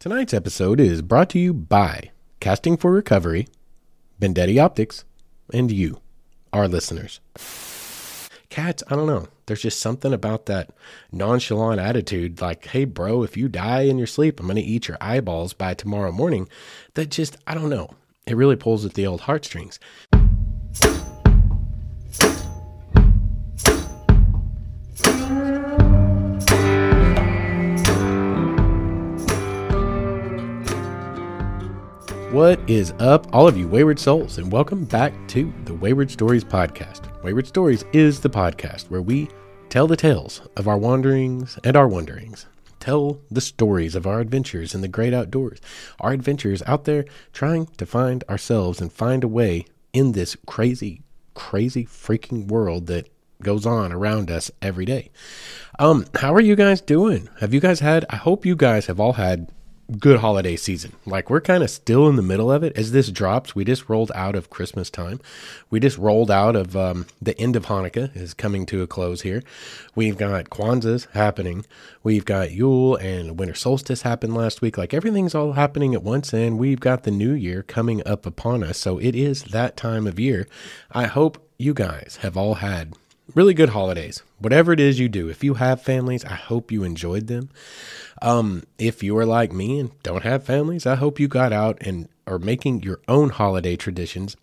Tonight's episode is brought to you by Casting for Recovery, Vendetti Optics, and you, our listeners. Cats, I don't know. There's just something about that nonchalant attitude, like, hey, bro, if you die in your sleep, I'm going to eat your eyeballs by tomorrow morning, that just, I don't know. It really pulls at the old heartstrings. What is up, all of you wayward souls, and welcome back to the Wayward Stories podcast. Wayward Stories is the podcast where we tell the tales of our wanderings and our wonderings, tell the stories of our adventures in the great outdoors, our adventures out there trying to find ourselves and find a way in this crazy, crazy freaking world that goes on around us every day. Um, how are you guys doing? Have you guys had? I hope you guys have all had good holiday season. Like we're kind of still in the middle of it. As this drops, we just rolled out of Christmas time. We just rolled out of um, the end of Hanukkah is coming to a close here. We've got Kwanzaa's happening. We've got Yule and winter solstice happened last week. Like everything's all happening at once, and we've got the new year coming up upon us. So it is that time of year. I hope you guys have all had really good holidays. Whatever it is you do, if you have families, I hope you enjoyed them. Um, if you are like me and don't have families, I hope you got out and are making your own holiday traditions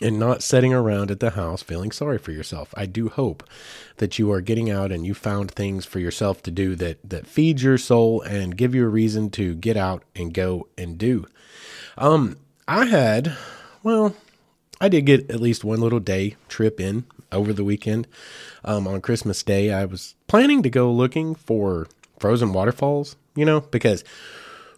and not sitting around at the house feeling sorry for yourself. I do hope that you are getting out and you found things for yourself to do that that feed your soul and give you a reason to get out and go and do. Um, I had, well, I did get at least one little day trip in over the weekend. Um, on Christmas Day, I was planning to go looking for frozen waterfalls, you know, because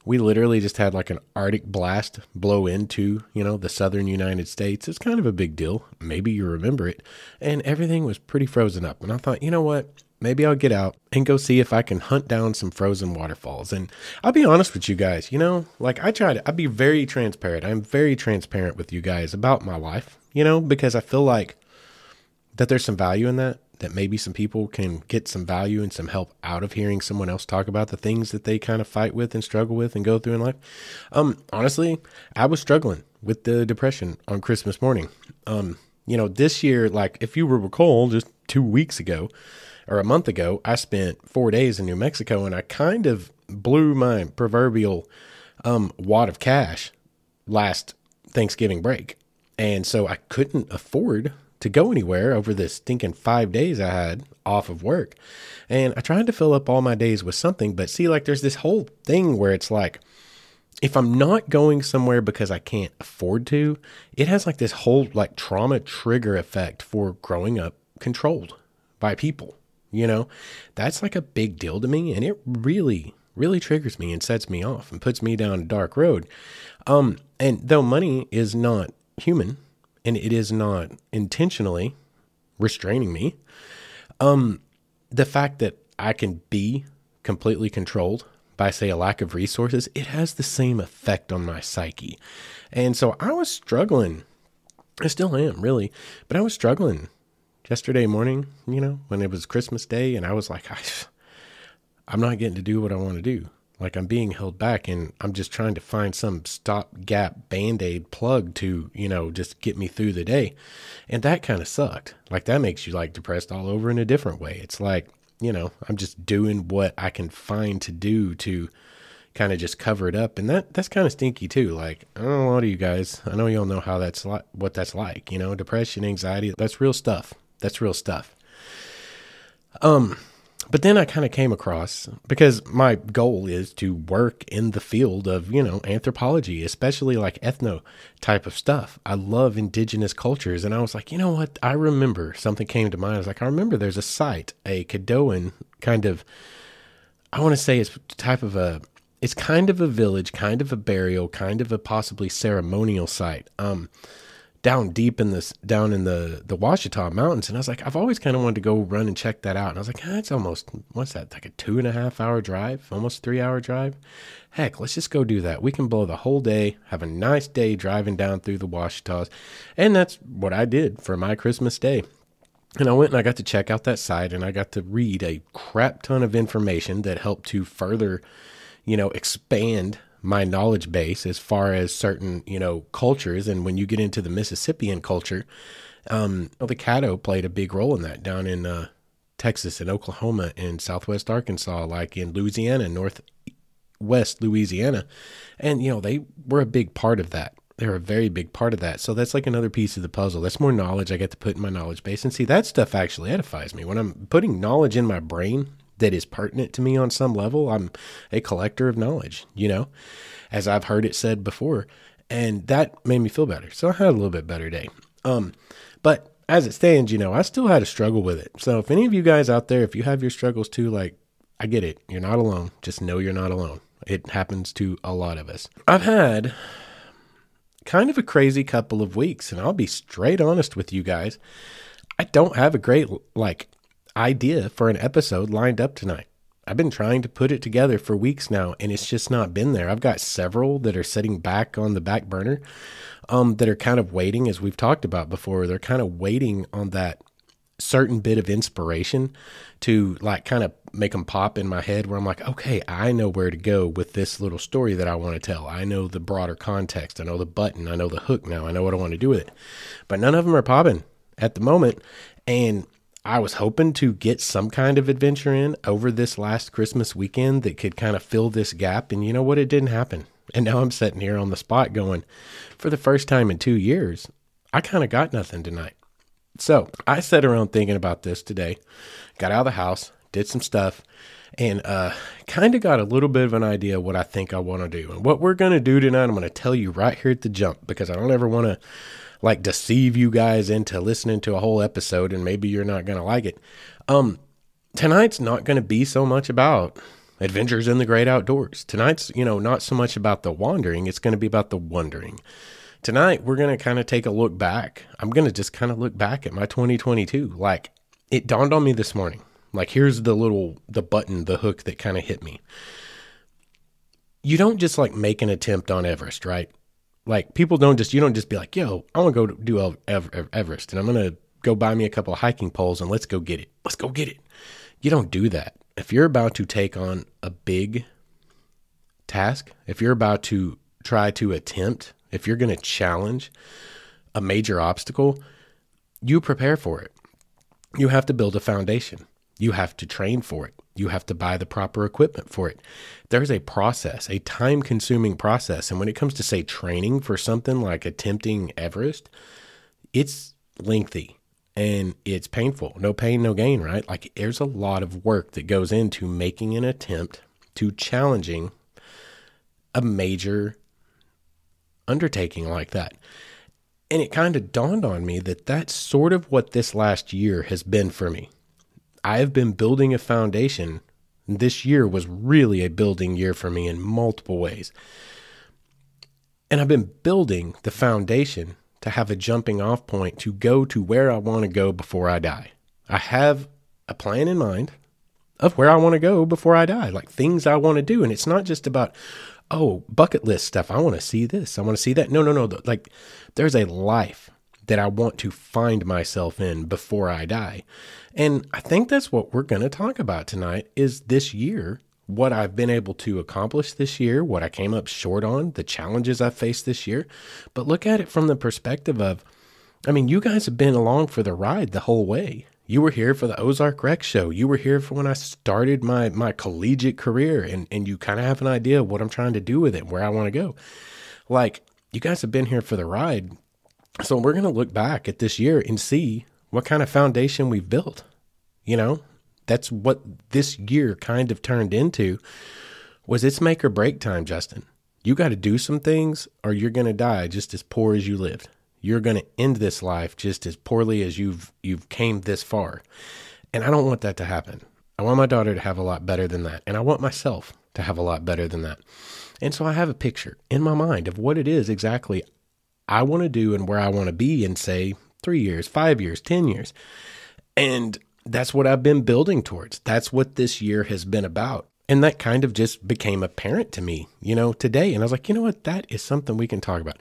we literally just had like an Arctic blast blow into, you know, the southern United States. It's kind of a big deal. Maybe you remember it. And everything was pretty frozen up. And I thought, you know what? Maybe I'll get out and go see if I can hunt down some frozen waterfalls. And I'll be honest with you guys, you know, like I try to, I'd be very transparent. I'm very transparent with you guys about my life, you know, because I feel like that there's some value in that that maybe some people can get some value and some help out of hearing someone else talk about the things that they kind of fight with and struggle with and go through in life. Um, honestly, I was struggling with the depression on Christmas morning. Um, you know, this year, like if you will recall, just two weeks ago or a month ago, I spent four days in New Mexico and I kind of blew my proverbial um, wad of cash last Thanksgiving break. And so I couldn't afford to go anywhere over this stinking five days I had off of work. And I tried to fill up all my days with something, but see, like, there's this whole thing where it's like, if I'm not going somewhere because I can't afford to, it has like this whole like trauma trigger effect for growing up controlled by people. You know, that's like a big deal to me. And it really, really triggers me and sets me off and puts me down a dark road. Um, and though money is not human, and it is not intentionally restraining me. Um, the fact that I can be completely controlled by, say, a lack of resources, it has the same effect on my psyche. And so I was struggling. I still am, really, but I was struggling yesterday morning, you know, when it was Christmas Day, and I was like, I, I'm not getting to do what I want to do. Like I'm being held back and I'm just trying to find some stopgap band aid plug to, you know, just get me through the day. And that kind of sucked. Like that makes you like depressed all over in a different way. It's like, you know, I'm just doing what I can find to do to kind of just cover it up. And that that's kind of stinky too. Like, I don't know a lot of you guys, I know y'all know how that's like, what that's like, you know, depression, anxiety, that's real stuff. That's real stuff. Um, but then I kind of came across because my goal is to work in the field of, you know, anthropology, especially like ethno type of stuff. I love indigenous cultures. And I was like, you know what? I remember something came to mind. I was like, I remember there's a site, a Caddoan kind of, I want to say it's type of a, it's kind of a village, kind of a burial, kind of a possibly ceremonial site. Um, down deep in this down in the the Ouachita Mountains, and I was like, I've always kind of wanted to go run and check that out. And I was like, it's almost what's that like a two and a half hour drive, almost three hour drive. Heck, let's just go do that. We can blow the whole day, have a nice day driving down through the Ouachitas, and that's what I did for my Christmas day. And I went and I got to check out that site, and I got to read a crap ton of information that helped to further you know, expand my knowledge base as far as certain, you know, cultures. And when you get into the Mississippian culture, um, the Caddo played a big role in that down in uh, Texas and Oklahoma and Southwest Arkansas, like in Louisiana, Northwest Louisiana. And, you know, they were a big part of that. They're a very big part of that. So that's like another piece of the puzzle. That's more knowledge I get to put in my knowledge base. And see, that stuff actually edifies me. When I'm putting knowledge in my brain that is pertinent to me on some level, I'm a collector of knowledge, you know, as I've heard it said before. And that made me feel better. So I had a little bit better day. Um, but as it stands, you know, I still had a struggle with it. So if any of you guys out there, if you have your struggles too, like I get it. You're not alone. Just know you're not alone. It happens to a lot of us. I've had kind of a crazy couple of weeks, and I'll be straight honest with you guys. I don't have a great like idea for an episode lined up tonight. I've been trying to put it together for weeks now, and it's just not been there. I've got several that are sitting back on the back burner, um, that are kind of waiting, as we've talked about before. They're kind of waiting on that certain bit of inspiration to like kind of make them pop in my head where I'm like, okay, I know where to go with this little story that I want to tell. I know the broader context. I know the button. I know the hook now. I know what I want to do with it. But none of them are popping at the moment. And I was hoping to get some kind of adventure in over this last Christmas weekend that could kind of fill this gap. And you know what? It didn't happen. And now I'm sitting here on the spot going, for the first time in two years, I kind of got nothing tonight. So I sat around thinking about this today, got out of the house, did some stuff, and uh, kind of got a little bit of an idea what I think I want to do. And what we're going to do tonight, I'm going to tell you right here at the jump because I don't ever want to like deceive you guys into listening to a whole episode and maybe you're not going to like it. Um, tonight's not going to be so much about adventures in the great outdoors. Tonight's, you know, not so much about the wandering, it's going to be about the wondering. Tonight, we're going to kind of take a look back. I'm going to just kind of look back at my 2022. Like, it dawned on me this morning. Like, here's the little, the button, the hook that kind of hit me. You don't just like make an attempt on Everest, right? Like, people don't just, you don't just be like, yo, I want to go do Everest and I'm to go buy me a couple of hiking poles and let's go get it. Let's go get it. You don't do that. If you're about to take on a big task, if you're about to try to attempt if you're going to challenge a major obstacle, you prepare for it. You have to build a foundation. You have to train for it. You have to buy the proper equipment for it. There's a process, a time consuming process. And when it comes to, say, training for something like attempting Everest, it's lengthy and it's painful. No pain, no gain, right? Like there's a lot of work that goes into making an attempt to challenging a major undertaking like that. And it kind of dawned on me that that's sort of what this last year has been for me. I have been building a foundation. This year was really a building year for me in multiple ways. And I've been building the foundation to have a jumping off point to go to where I want to go before I die. I have a plan in mind of where I want to go before I die, like things I want to do. And it's not just about, oh, bucket list stuff. I want to see this. I want to see that. No, no, no. Like there's a life that I want to find myself in before I die. And I think that's what we're going to talk about tonight is this year, what I've been able to accomplish this year, what I came up short on, the challenges I faced this year. But look at it from the perspective of, I mean, you guys have been along for the ride the whole way. You were here for the Ozark Rec Show. You were here for when I started my my collegiate career, and and you kind of have an idea of what I'm trying to do with it, where I want to go. Like you guys have been here for the ride, so we're gonna look back at this year and see what kind of foundation we've built. You know, that's what this year kind of turned into. Was it's make or break time, Justin? You got to do some things, or you're gonna die just as poor as you lived you're going to end this life just as poorly as you've you've came this far. And I don't want that to happen. I want my daughter to have a lot better than that, and I want myself to have a lot better than that. And so I have a picture in my mind of what it is exactly I want to do and where I want to be in say 3 years, 5 years, 10 years. And that's what I've been building towards. That's what this year has been about. And that kind of just became apparent to me, you know, today. And I was like, you know what? That is something we can talk about.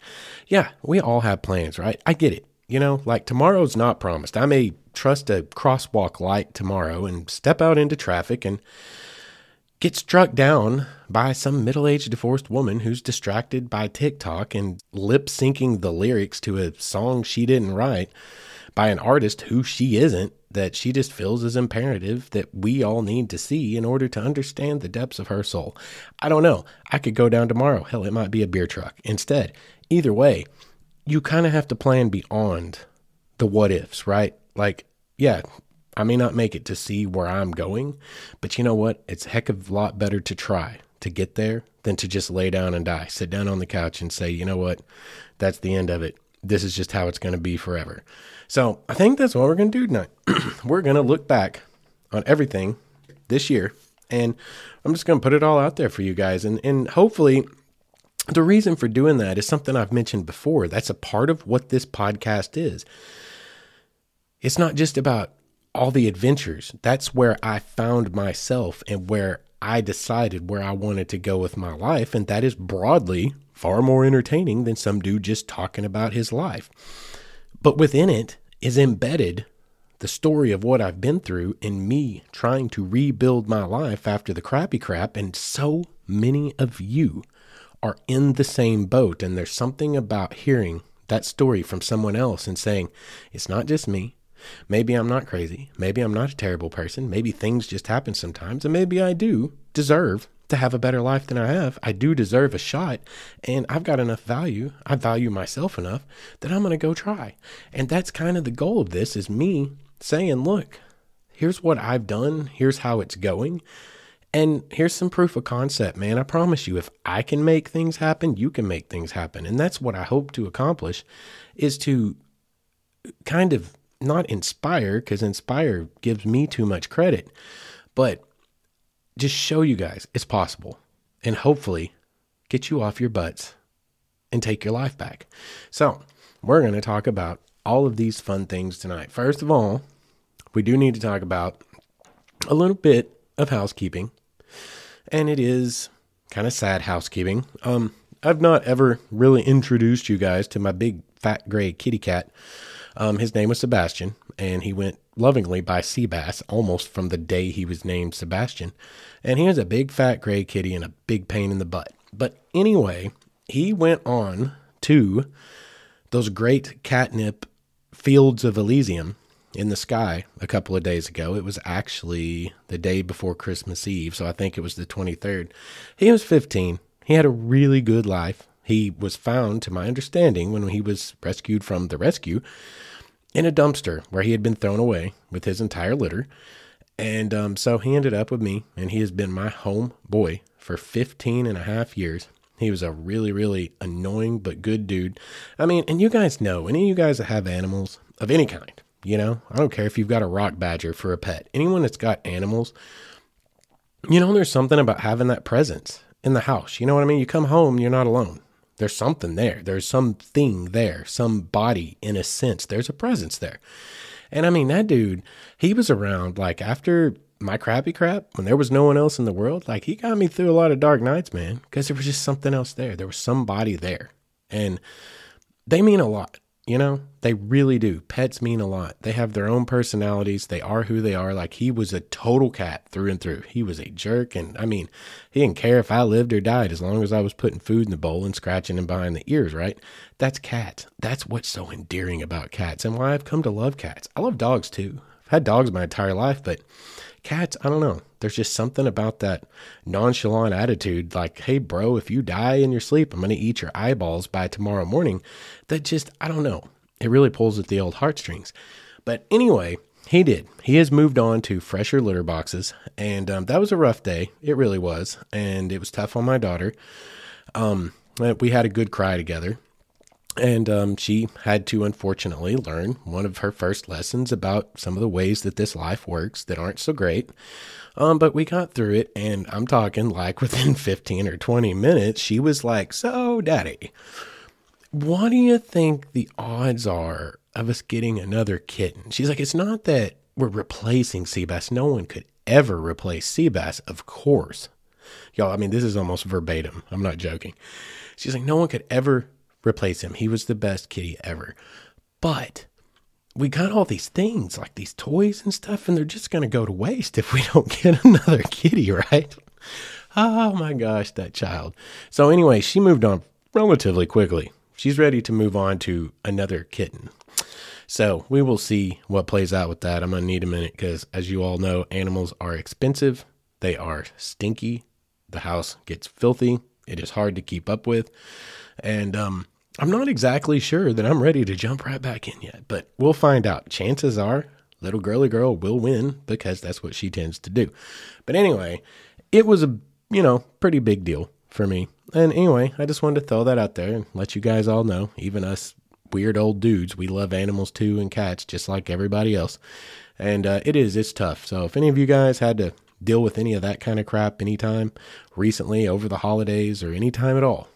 Yeah, we all have plans, right? I get it. You know, like tomorrow's not promised. I may trust a crosswalk light tomorrow and step out into traffic and get struck down by some middle aged divorced woman who's distracted by TikTok and lip syncing the lyrics to a song she didn't write by an artist who she isn't, that she just feels is imperative that we all need to see in order to understand the depths of her soul. I don't know. I could go down tomorrow. Hell, it might be a beer truck instead. Either way, you kind of have to plan beyond the what ifs, right? Like, yeah, I may not make it to see where I'm going, but you know what? It's a heck of a lot better to try to get there than to just lay down and die. Sit down on the couch and say, you know what? That's the end of it. This is just how it's going to be forever. So I think that's what we're going to do tonight. we're going to look back on everything this year, and I'm just going to put it all out there for you guys. And, and hopefully, the reason for doing that is something I've mentioned before. That's a part of what this podcast is. It's not just about all the adventures. That's where I found myself and where I decided where I wanted to go with my life. And that is broadly far more entertaining than some dude just talking about his life. But within it is embedded the story of what I've been through and me trying to rebuild my life after the crappy crap. And so many of you are in the same boat. And there's something about hearing that story from someone else and saying, it's not just me. Maybe I'm not crazy. Maybe I'm not a terrible person. Maybe things just happen sometimes. And maybe I do deserve to have a better life than I have. I do deserve a shot, and I've got enough value. I value myself enough that I'm going to go try. And that's kind of the goal of this is me saying, look, here's what I've done, here's how it's going. And here's some proof of concept, man. I promise you, if I can make things happen, you can make things happen. And that's what I hope to accomplish is to kind of not inspire, because inspire gives me too much credit, but just show you guys it's possible and hopefully get you off your butts and take your life back. So, we're going to talk about all of these fun things tonight. First of all, we do need to talk about a little bit of housekeeping, and it is kind of sad housekeeping. Um, I've not ever really introduced you guys to my big fat gray kitty cat. Um, his name was Sebastian, and he went lovingly by Seabass almost from the day he was named Sebastian. And he was a big fat gray kitty and a big pain in the butt. But anyway, he went on to those great catnip fields of Elysium in the sky a couple of days ago. It was actually the day before Christmas Eve, so I think it was the 23rd. He was 15. He had a really good life. He was found, to my understanding, when he was rescued from the rescue, in a dumpster where he had been thrown away with his entire litter. And um, so he ended up with me, and he has been my home boy for 15 and a half years. He was a really, really annoying but good dude. I mean, and you guys know, any of you guys that have animals of any kind, you know, I don't care if you've got a rock badger for a pet, anyone that's got animals, you know, there's something about having that presence in the house. You know what I mean? You come home, you're not alone. There's something there. There's something there, some body in a sense. There's a presence there. And I mean, that dude, he was around like after my crappy crap, when there was no one else in the world, like he got me through a lot of dark nights, man, because there was just something else there. There was somebody there. And they mean a lot. You know, they really do. Pets mean a lot. They have their own personalities. They are who they are. Like he was a total cat through and through. He was a jerk. And I mean, he didn't care if I lived or died as long as I was putting food in the bowl and scratching him behind the ears, right? That's cats. That's what's so endearing about cats and why I've come to love cats. I love dogs too. I've had dogs my entire life, but cats, I don't know. There's just something about that nonchalant attitude like, hey, bro, if you die in your sleep, I'm going to eat your eyeballs by tomorrow morning. That just, I don't know. It really pulls at the old heartstrings. But anyway, he did. He has moved on to fresher litter boxes. And um, that was a rough day. It really was. And it was tough on my daughter. Um, we had a good cry together. And um, she had to unfortunately learn one of her first lessons about some of the ways that this life works that aren't so great. Um, but we got through it, and I'm talking like within 15 or 20 minutes, she was like, So, daddy, what do you think the odds are of us getting another kitten? She's like, It's not that we're replacing Seabass. No one could ever replace Seabass, of course. Y'all, I mean, this is almost verbatim. I'm not joking. She's like, No one could ever replace him. He was the best kitty ever. But we got all these things like these toys and stuff, and they're just going to go to waste if we don't get another kitty, right? oh my gosh, that child. So, anyway, she moved on relatively quickly. She's ready to move on to another kitten. So, we will see what plays out with that. I'm going to need a minute because, as you all know, animals are expensive, they are stinky, the house gets filthy, it is hard to keep up with. And, um, I'm not exactly sure that I'm ready to jump right back in yet, but we'll find out. Chances are little girly girl will win because that's what she tends to do. But anyway, it was a, you know, pretty big deal for me. And anyway, I just wanted to throw that out there and let you guys all know, even us weird old dudes, we love animals too and cats just like everybody else. And uh, it is, it's tough. So if any of you guys had to deal with any of that kind of crap anytime recently over the holidays or any time at all,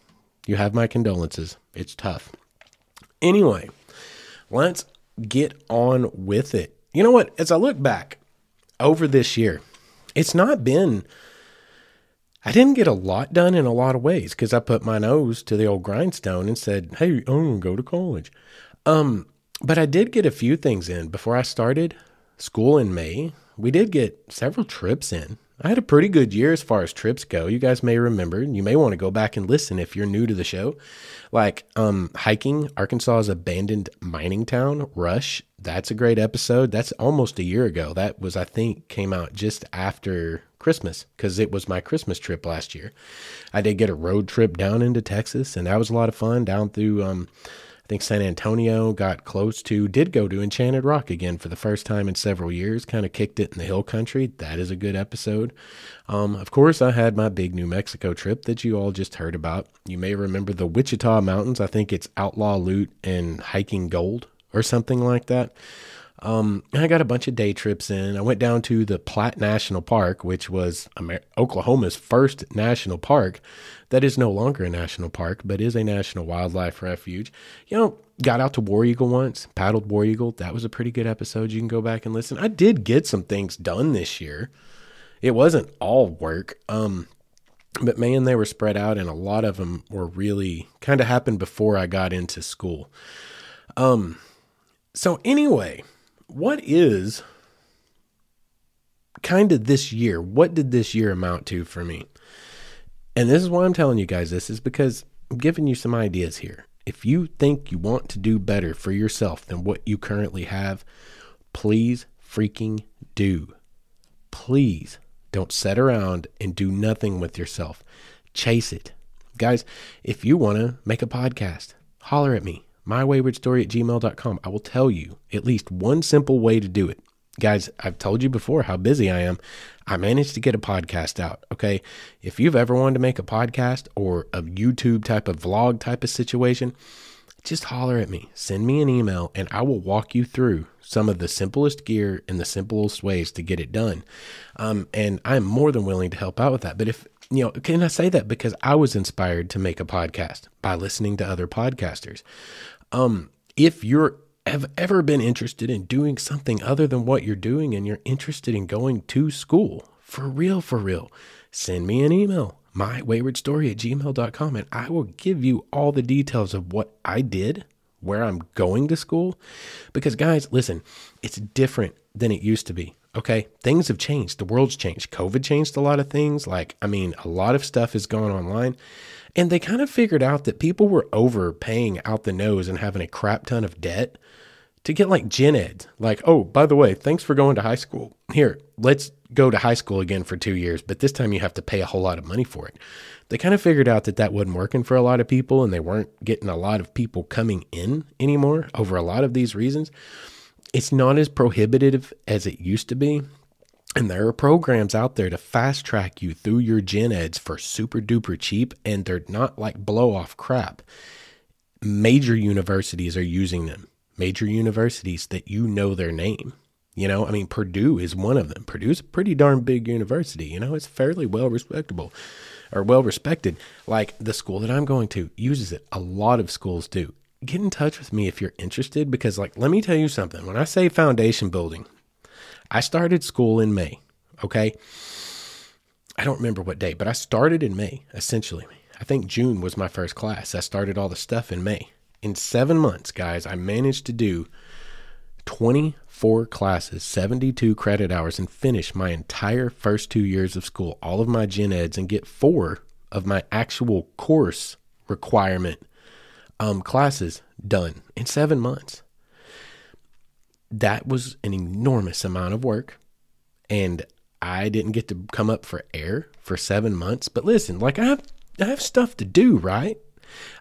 you have my condolences. It's tough. Anyway, let's get on with it. You know what? As I look back over this year, it's not been, I didn't get a lot done in a lot of ways because I put my nose to the old grindstone and said, hey, I'm to go to college. Um, but I did get a few things in before I started school in May. We did get several trips in. I had a pretty good year as far as trips go. You guys may remember, you may want to go back and listen if you're new to the show. Like um, hiking Arkansas's abandoned mining town, Rush. That's a great episode. That's almost a year ago. That was, I think, came out just after Christmas because it was my Christmas trip last year. I did get a road trip down into Texas, and that was a lot of fun down through. Um, I think San Antonio got close to, did go to Enchanted Rock again for the first time in several years, kind of kicked it in the hill country. That is a good episode. Um, of course, I had my big New Mexico trip that you all just heard about. You may remember the Wichita Mountains. I think it's outlaw loot and hiking gold or something like that. Um, I got a bunch of day trips in. I went down to the Platt National Park, which was Amer- Oklahoma's first national park that is no longer a national park, but is a national wildlife refuge. You know, got out to War Eagle once, paddled War Eagle. That was a pretty good episode. You can go back and listen. I did get some things done this year. It wasn't all work. Um, but man, they were spread out, and a lot of them were really kind of happened before I got into school. Um, so anyway, what is kind of this year? What did this year amount to for me? And this is why I'm telling you guys this is because I'm giving you some ideas here. If you think you want to do better for yourself than what you currently have, please freaking do. Please don't sit around and do nothing with yourself. Chase it. Guys, if you want to make a podcast, holler at me mywaywardstory at gmail.com. I will tell you at least one simple way to do it. Guys, I've told you before how busy I am. I managed to get a podcast out. Okay. If you've ever wanted to make a podcast or a YouTube type of vlog type of situation, just holler at me, send me an email, and I will walk you through some of the simplest gear and the simplest ways to get it done. Um, and I'm more than willing to help out with that. But if you know, can I say that because I was inspired to make a podcast by listening to other podcasters. Um, if you're have ever been interested in doing something other than what you're doing and you're interested in going to school for real, for real, send me an email, mywaywardstory at gmail.com, and I will give you all the details of what I did, where I'm going to school. Because, guys, listen, it's different than it used to be. Okay. Things have changed. The world's changed. COVID changed a lot of things. Like, I mean, a lot of stuff is going online. And they kind of figured out that people were overpaying out the nose and having a crap ton of debt to get like gen ed. Like, oh, by the way, thanks for going to high school. Here, let's go to high school again for two years, but this time you have to pay a whole lot of money for it. They kind of figured out that that wasn't working for a lot of people and they weren't getting a lot of people coming in anymore over a lot of these reasons. It's not as prohibitive as it used to be. And there are programs out there to fast track you through your gen eds for super duper cheap, and they're not like blow off crap. Major universities are using them. Major universities that you know their name. You know, I mean, Purdue is one of them. Purdue's a pretty darn big university. You know, it's fairly well respectable or well respected. Like the school that I'm going to uses it. A lot of schools do. Get in touch with me if you're interested because, like, let me tell you something. When I say foundation building, I started school in May, okay? I don't remember what day, but I started in May, essentially. I think June was my first class. I started all the stuff in May. In seven months, guys, I managed to do 24 classes, 72 credit hours, and finish my entire first two years of school, all of my gen eds, and get four of my actual course requirement um, classes done in seven months. That was an enormous amount of work. And I didn't get to come up for air for seven months. But listen, like I have, I have stuff to do, right?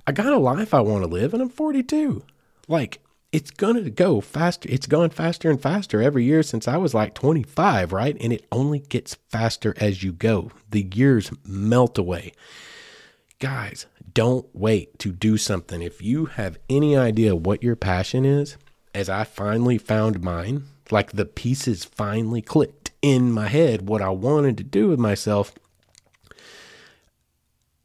I got a life I want to live, and I'm 42. Like, it's to go faster. It's gone faster and faster every year since I was like 25, right? And it only gets faster as you go. The years melt away. Guys, don't wait to do something. If you have any idea what your passion is, as I finally found mine, like the pieces finally clicked in my head what I wanted to do with myself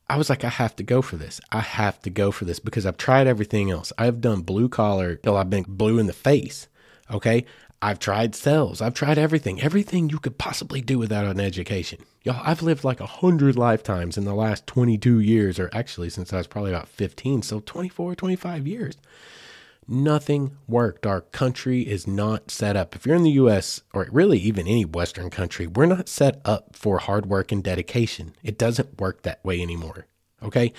I was like, I have to go for this. I have to go for this because I've tried everything else. I've done blue collar till I've been blue in the face. Okay. I've tried sales. I've tried everything, everything you could possibly do without an education. Y'all, I've lived like a hundred lifetimes in the last 22 years, or actually since I was probably about 15. So 24, 25 years. Nothing worked. Our country is not set up. If you're in the US or really even any Western country, we're not set up for hard work and dedication. It doesn't work that way anymore. Okay.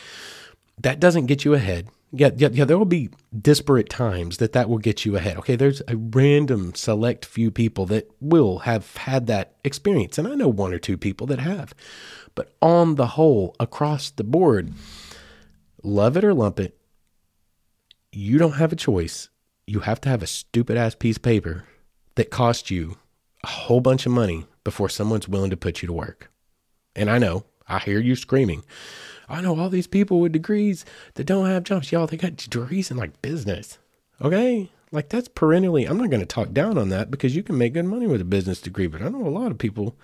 That doesn't get you ahead. Yeah, yeah, yeah. There will be disparate times that that will get you ahead. Okay, there's a random select few people that will have had that experience, and I know one or two people that have. But on the whole, across the board, love it or lump it, you don't have a choice. You have to have a stupid ass piece of paper that costs you a whole bunch of money before someone's willing to put you to work. And I know, I hear you screaming. I know all these people with degrees that don't have jobs. Y'all, they got degrees in like business. Okay? Like that's perennially, I'm not going to talk down on that because you can make good money with a business degree. But I know a lot of people,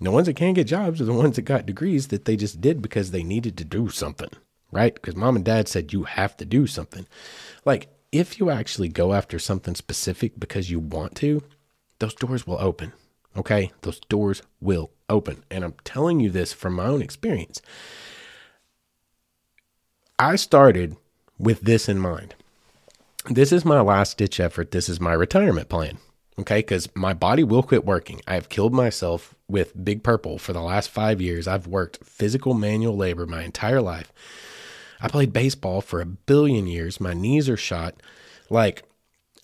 the ones that can't get jobs are the ones that got degrees that they just did because they needed to do something right? Because mom and dad said you have to do something. Like, if you actually go after something specific because you want to, those doors will open. Okay? Those doors will open. And I'm telling you this from my own experience. I started with this in mind. This is my last ditch effort. This is my retirement plan. Okay, because my body will quit working. I have killed myself with Big Purple for the last five years. I've worked physical manual labor my entire life. I played baseball for a billion years. My knees are shot. Like,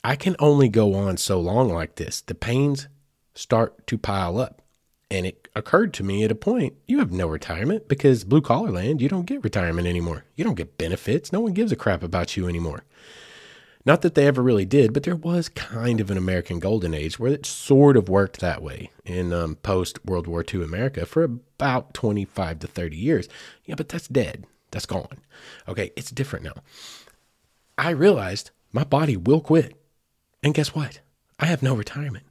I can only go on so long like this. The pains start to pile up. And it occurred to me at a point you have no retirement because blue collar land, you don't get retirement anymore. You don't get benefits. No one gives a crap about you anymore. Not that they ever really did, but there was kind of an American golden age where it sort of worked that way in um, post World War II America for about 25 to 30 years. Yeah, but that's dead. That's gone. Okay, it's different now. I realized my body will quit. And guess what? I have no retirement.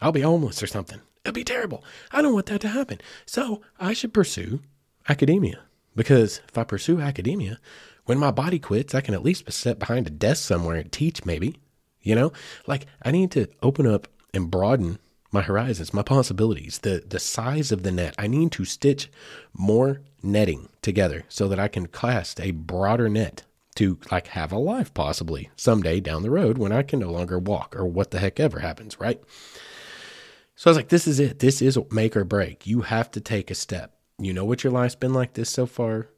I'll be homeless or something. It'll be terrible. I don't want that to happen. So I should pursue academia. Because if I pursue academia, when my body quits, I can at least sit behind a desk somewhere and teach, maybe. You know, like I need to open up and broaden my horizons, my possibilities, the the size of the net. I need to stitch more netting together so that I can cast a broader net to like have a life possibly someday down the road when I can no longer walk or what the heck ever happens, right? So I was like, this is it. This is make or break. You have to take a step. You know what your life's been like this so far?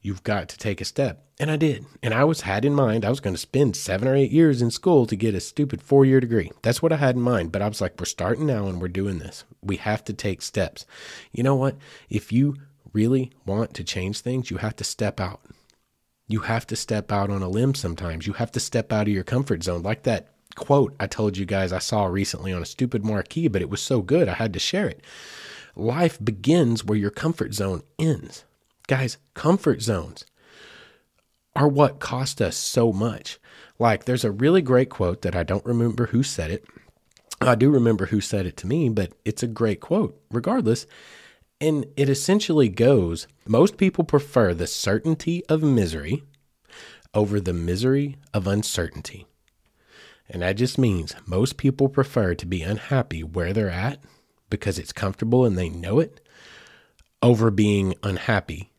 You've got to take a step. And I did. And I was had in mind I was going to spend 7 or 8 years in school to get a stupid 4-year degree. That's what I had in mind, but I was like we're starting now and we're doing this. We have to take steps. You know what? If you really want to change things, you have to step out. You have to step out on a limb sometimes. You have to step out of your comfort zone. Like that quote I told you guys I saw recently on a stupid marquee, but it was so good I had to share it. Life begins where your comfort zone ends. Guys, comfort zones are what cost us so much. Like, there's a really great quote that I don't remember who said it. I do remember who said it to me, but it's a great quote regardless. And it essentially goes most people prefer the certainty of misery over the misery of uncertainty. And that just means most people prefer to be unhappy where they're at because it's comfortable and they know it over being unhappy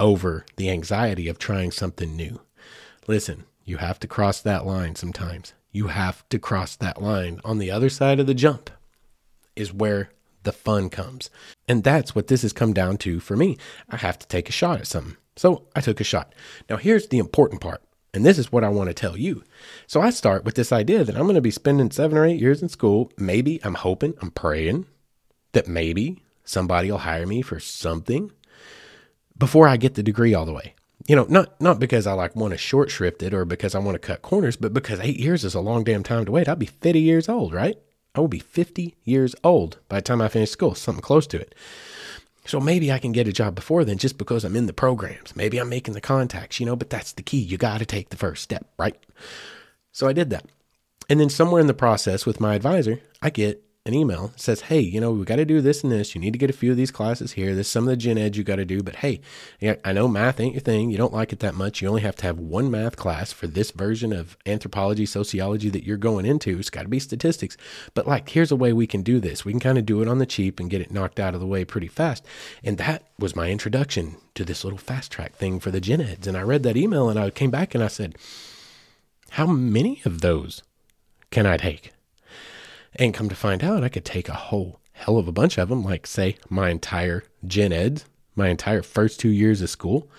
over the anxiety of trying something new. Listen, you have to cross that line sometimes. you have to cross that line. On the other side of the jump is where the fun comes. And that's what this has come down to for me. I have to take a shot at something. So I took a shot. Now, here's the important part. And this is what I want to tell you. So I start with this idea that I'm going to be spending seven or eight years in school. Maybe I'm hoping, I'm praying that maybe somebody will hire me for something before I get the degree all the way. You know, not not because I like want to short shrift it or because I want to cut corners, but because eight years is a long damn time to wait. I'll be 50 years old, right? I will be 50 years old by the time I finish school, something close to it. So maybe I can get a job before then just because I'm in the programs. Maybe I'm making the contacts, you know, but that's the key. You got to take the first step, right? So I did that. And then somewhere in the process with my advisor, I get an email says, Hey, you know, we got to do this and this. You need to get a few of these classes here. There's some of the gen ed you got to do, but hey, I know math ain't your thing. You don't like it that much. You only have to have one math class for this version of anthropology, sociology that you're going into. It's got to be statistics. But like, here's a way we can do this. We can kind of do it on the cheap and get it knocked out of the way pretty fast. And that was my introduction to this little fast track thing for the gen eds. And I read that email and I came back and I said, How many of those can I take? And come to find out, I could take a whole hell of a bunch of them, like, say, my entire gen ed, my entire first two years of school.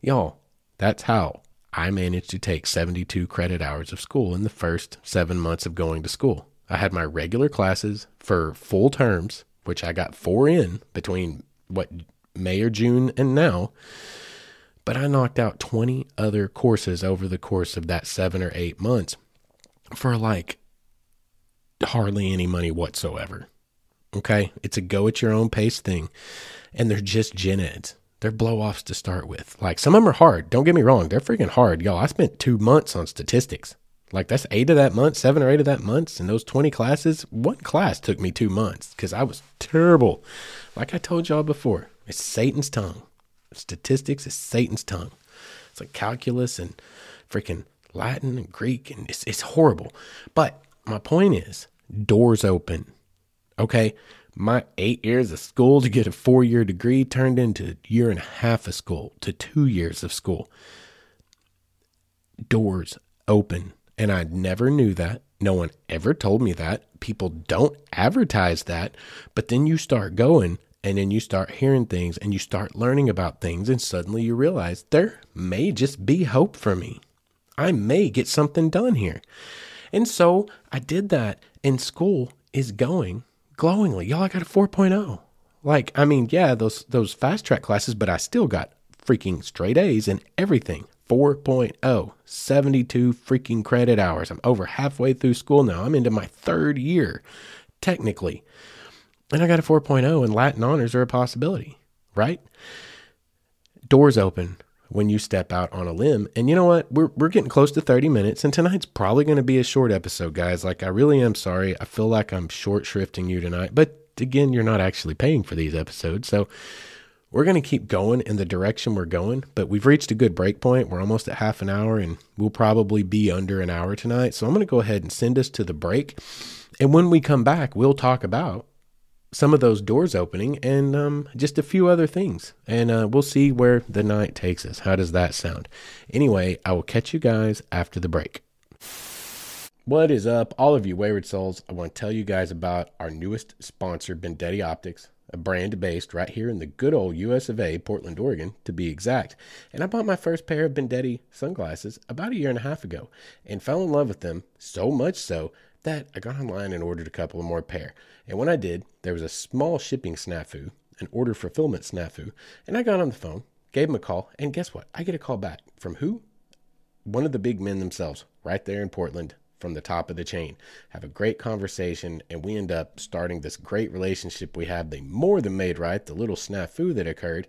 Y'all, that's how I managed to take 72 credit hours of school in the first seven months of going to school. I had my regular classes for full terms, which I got four in between what May or June and now. But I knocked out 20 other courses over the course of that seven or eight months for like hardly any money whatsoever. Okay. It's a go at your own pace thing. And they're just gen eds. They're blow offs to start with. Like some of them are hard. Don't get me wrong. They're freaking hard. Y'all, I spent two months on statistics. Like that's eight of that month, seven or eight of that months. And those 20 classes, one class took me two months because I was terrible. Like I told y'all before, it's Satan's tongue. Statistics is Satan's tongue. It's like calculus and freaking Latin and Greek. And it's, it's horrible. But my point is doors open. Okay. My eight years of school to get a four year degree turned into year and a half of school to two years of school. Doors open. And I never knew that. No one ever told me that. People don't advertise that. But then you start going and then you start hearing things and you start learning about things. And suddenly you realize there may just be hope for me. I may get something done here. And so I did that, and school is going glowingly. Y'all, I got a 4.0. Like, I mean, yeah, those those fast track classes, but I still got freaking straight A's and everything. 4.0, 72 freaking credit hours. I'm over halfway through school now. I'm into my third year, technically. And I got a 4.0, and Latin honors are a possibility, right? Doors open, when you step out on a limb. And you know what? We're, we're getting close to 30 minutes, and tonight's probably going to be a short episode, guys. Like, I really am sorry. I feel like I'm short shrifting you tonight. But again, you're not actually paying for these episodes. So we're going to keep going in the direction we're going. But we've reached a good break point. We're almost at half an hour, and we'll probably be under an hour tonight. So I'm going to go ahead and send us to the break. And when we come back, we'll talk about some of those doors opening and um, just a few other things. And uh, we'll see where the night takes us. How does that sound? Anyway, I will catch you guys after the break. What is up, all of you wayward souls? I want to tell you guys about our newest sponsor, Bendetti Optics, a brand based right here in the good old US of A, Portland, Oregon, to be exact. And I bought my first pair of Bendetti sunglasses about a year and a half ago and fell in love with them so much so that I got online and ordered a couple of more pair. And when I did, there was a small shipping snafu, an order fulfillment snafu, and I got on the phone, gave him a call, and guess what? I get a call back from who? One of the big men themselves, right there in Portland, from the top of the chain, have a great conversation, and we end up starting this great relationship we have. They more than made right the little snafu that occurred,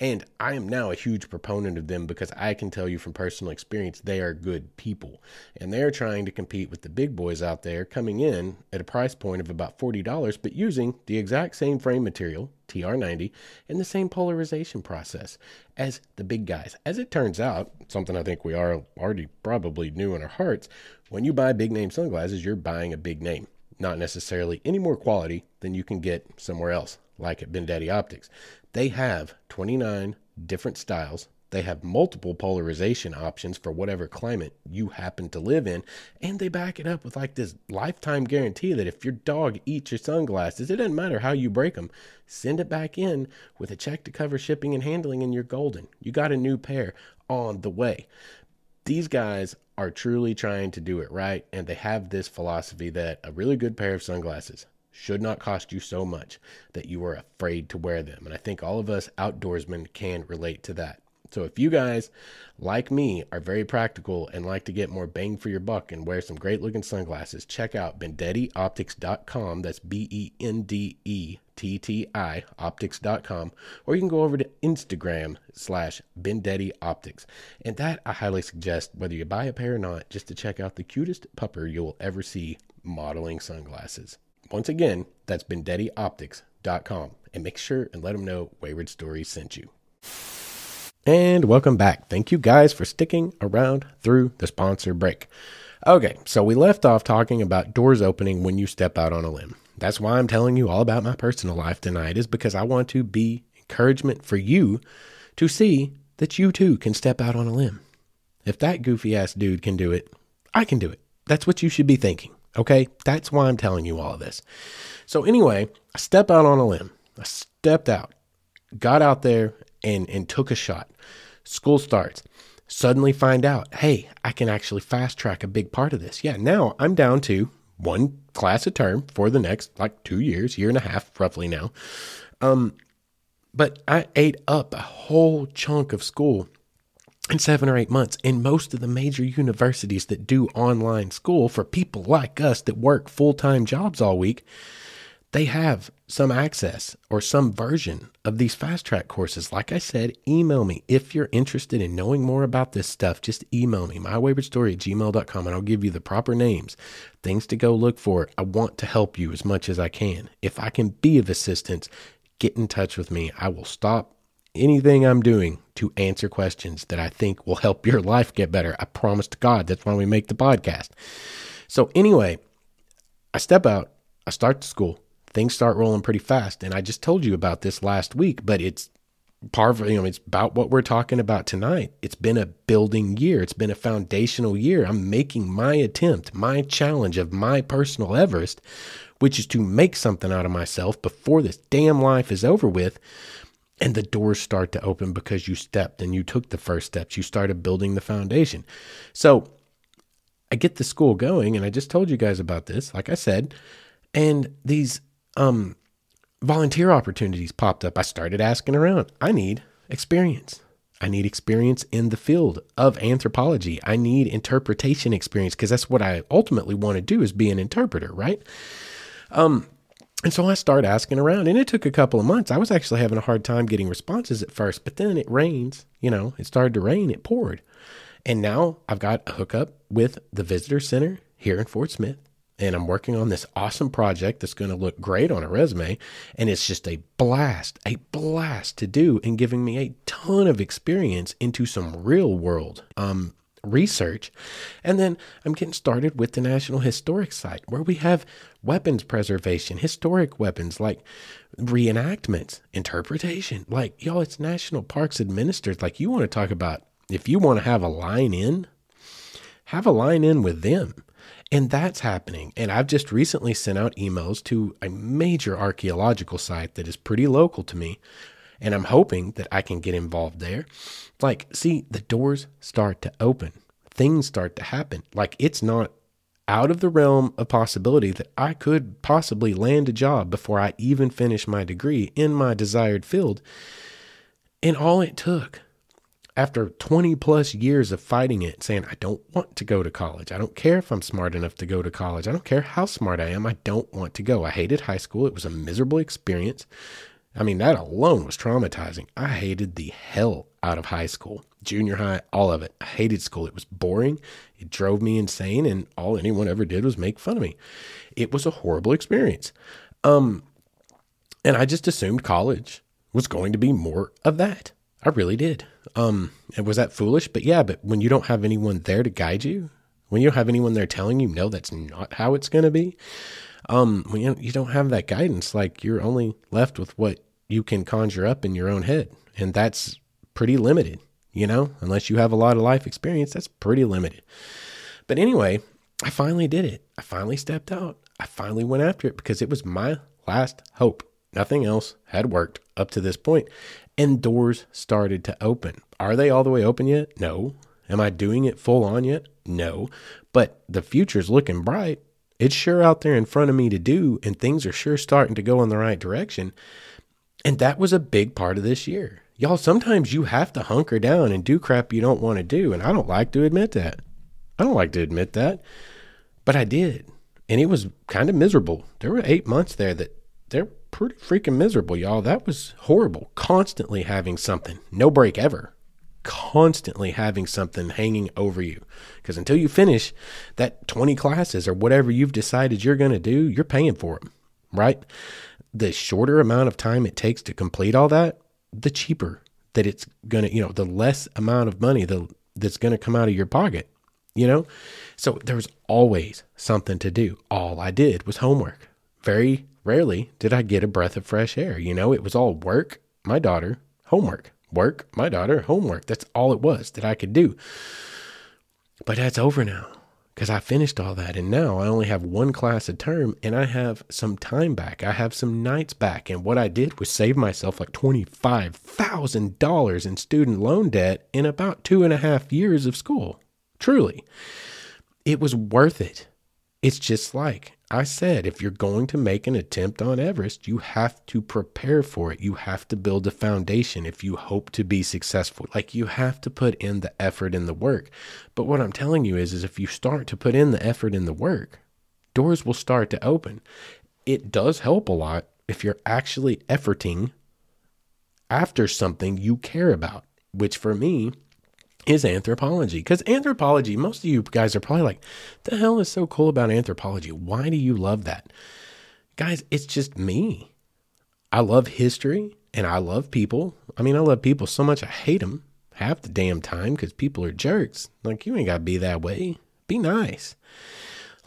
and I am now a huge proponent of them because I can tell you from personal experience they are good people, and they are trying to compete with the big boys out there, coming in at a price point of about forty dollars, but using the exact same frame material, TR90, and the same polarization process as the big guys. As it turns out, something I think we are already probably knew in our hearts, when you buy big name sunglasses, you're buying a big name, not necessarily any more quality than you can get somewhere else, like at Bendetti Optics. They have 29 different styles They have multiple polarization options for whatever climate you happen to live in. And they back it up with like this lifetime guarantee that if your dog eats your sunglasses, it doesn't matter how you break them, send it back in with a check to cover shipping and handling, and you're golden. You got a new pair on the way. These guys are truly trying to do it right. And they have this philosophy that a really good pair of sunglasses should not cost you so much that you are afraid to wear them. And I think all of us outdoorsmen can relate to that. So if you guys, like me, are very practical and like to get more bang for your buck and wear some great looking sunglasses, check out bendettioptics.com. That's B E N D E T T I optics.com. Or you can go over to Instagram slash Bendetti Optics. And that I highly suggest, whether you buy a pair or not, just to check out the cutest pupper you'll ever see modeling sunglasses. Once again, that's BendettiOptics.com. And make sure and let them know Wayward Stories sent you. And welcome back. Thank you guys for sticking around through the sponsor break. Okay, so we left off talking about doors opening when you step out on a limb. That's why I'm telling you all about my personal life tonight, is because I want to be encouragement for you to see that you too can step out on a limb. If that goofy ass dude can do it, I can do it. That's what you should be thinking. Okay. That's why I'm telling you all of this. So, anyway, I stepped out on a limb. I stepped out, got out there, and, and took a shot. School starts. Suddenly find out, hey, I can actually fast track a big part of this. Yeah, now I'm down to one class a term for the next like two years, year and a half, roughly now. Um, but I ate up a whole chunk of school in seven or eight months. And most of the major universities that do online school for people like us that work full time jobs all week, they have some access or some version of these fast track courses. Like I said, email me if you're interested in knowing more about this stuff. Just email me, mywaywardstory at gmail.com, and I'll give you the proper names, things to go look for. I want to help you as much as I can. If I can be of assistance, get in touch with me. I will stop anything I'm doing to answer questions that I think will help your life get better. I promise to God. That's why we make the podcast. So, anyway, I step out, I start the school, things start rolling pretty fast. And I just told you about this last week, but it's part of, you know, it's about what we're talking about tonight. It's been a building year, it's been a foundational year. I'm making my attempt, my challenge of my personal Everest, which is to make something out of myself before this damn life is over with and the doors start to open because you stepped and you took the first steps. You started building the foundation. So I get the school going, and I just told you guys about this, like I said, and these um, volunteer opportunities popped up. I started asking around. I need experience. I need experience in the field of anthropology. I need interpretation experience because that's what I ultimately want to do is be an interpreter, right? Um, and so I started asking around, and it took a couple of months. I was actually having a hard time getting responses at first, but then it rains, you know, it started to rain, it poured. And now I've got a hookup with the visitor center here in Fort Smith, and I'm working on this awesome project that's going to look great on a resume. And it's just a blast, a blast to do, and giving me a ton of experience into some real world um, research. And then I'm getting started with the National Historic Site, where we have weapons preservation, historic weapons like reenactments, interpretation. Like, y'all, it's national parks administered. Like, you want to talk about if you want to have a line in, have a line in with them. And that's happening. And I've just recently sent out emails to a major archaeological site that is pretty local to me. And I'm hoping that I can get involved there like, see, the doors start to open, things start to happen. Like, it's not out of the realm of possibility that I could possibly land a job before I even finish my degree in my desired field. And all it took after 20 plus years of fighting it, saying, I don't want to go to college. I don't care if I'm smart enough to go to college. I don't care how smart I am. I don't want to go. I hated high school. It was a miserable experience. I mean, that alone was traumatizing. I hated the hell out of high school, junior high, all of it. I hated school. It was boring. It drove me insane, and all anyone ever did was make fun of me. It was a horrible experience. Um, and I just assumed college was going to be more of that. I really did. Um, and was that foolish? But yeah, but when you don't have anyone there to guide you, when you don't have anyone there telling you, no, that's not how it's going to be, um, when you, you don't have that guidance, like you're only left with what you can conjure up in your own head. And that's pretty limited. You know, unless you have a lot of life experience, that's pretty limited. But anyway, I finally did it. I finally stepped out. I finally went after it because it was my last hope. Nothing else had worked up to this point, and doors started to open. Are they all the way open yet? No. Am I doing it full on yet? No. But the future's looking bright. It's sure out there in front of me to do, and things are sure starting to go in the right direction. And that was a big part of this year. Y'all, sometimes you have to hunker down and do crap you don't want to do. And I don't like to admit that. I don't like to admit that. But I did. And it was kind of miserable. There were eight months there that they're pretty freaking miserable, y'all. That was horrible. Constantly having something, no break ever. Constantly having something hanging over you. Because until you finish that 20 classes or whatever you've decided you're going to do, you're paying for them, right? The shorter amount of time it takes to complete all that, the cheaper that it's going to, you know, the less amount of money the, that's going to come out of your pocket, you know? So there was always something to do. All I did was homework. Very rarely did I get a breath of fresh air. You know, it was all work, my daughter, homework, work, my daughter, homework. That's all it was that I could do. But that's over now because I finished all that. And now I only have one class a term and I have some time back. I have some nights back. And what I did was save myself like $25,000 in student loan debt in about two and a half years of school. Truly, it was worth it. It's just like I said, if you're going to make an attempt on Everest, you have to prepare for it. You have to build a foundation if you hope to be successful. Like you have to put in the effort and the work. But what I'm telling you is, is if you start to put in the effort and the work, doors will start to open. It does help a lot if you're actually efforting after something you care about, which for me is anthropology. Because anthropology, most of you guys are probably like, the hell is so cool about anthropology? Why do you love that? Guys, it's just me. I love history and I love people. I mean, I love people so much I hate them half the damn time because people are jerks. Like, you ain't got to be that way. Be nice.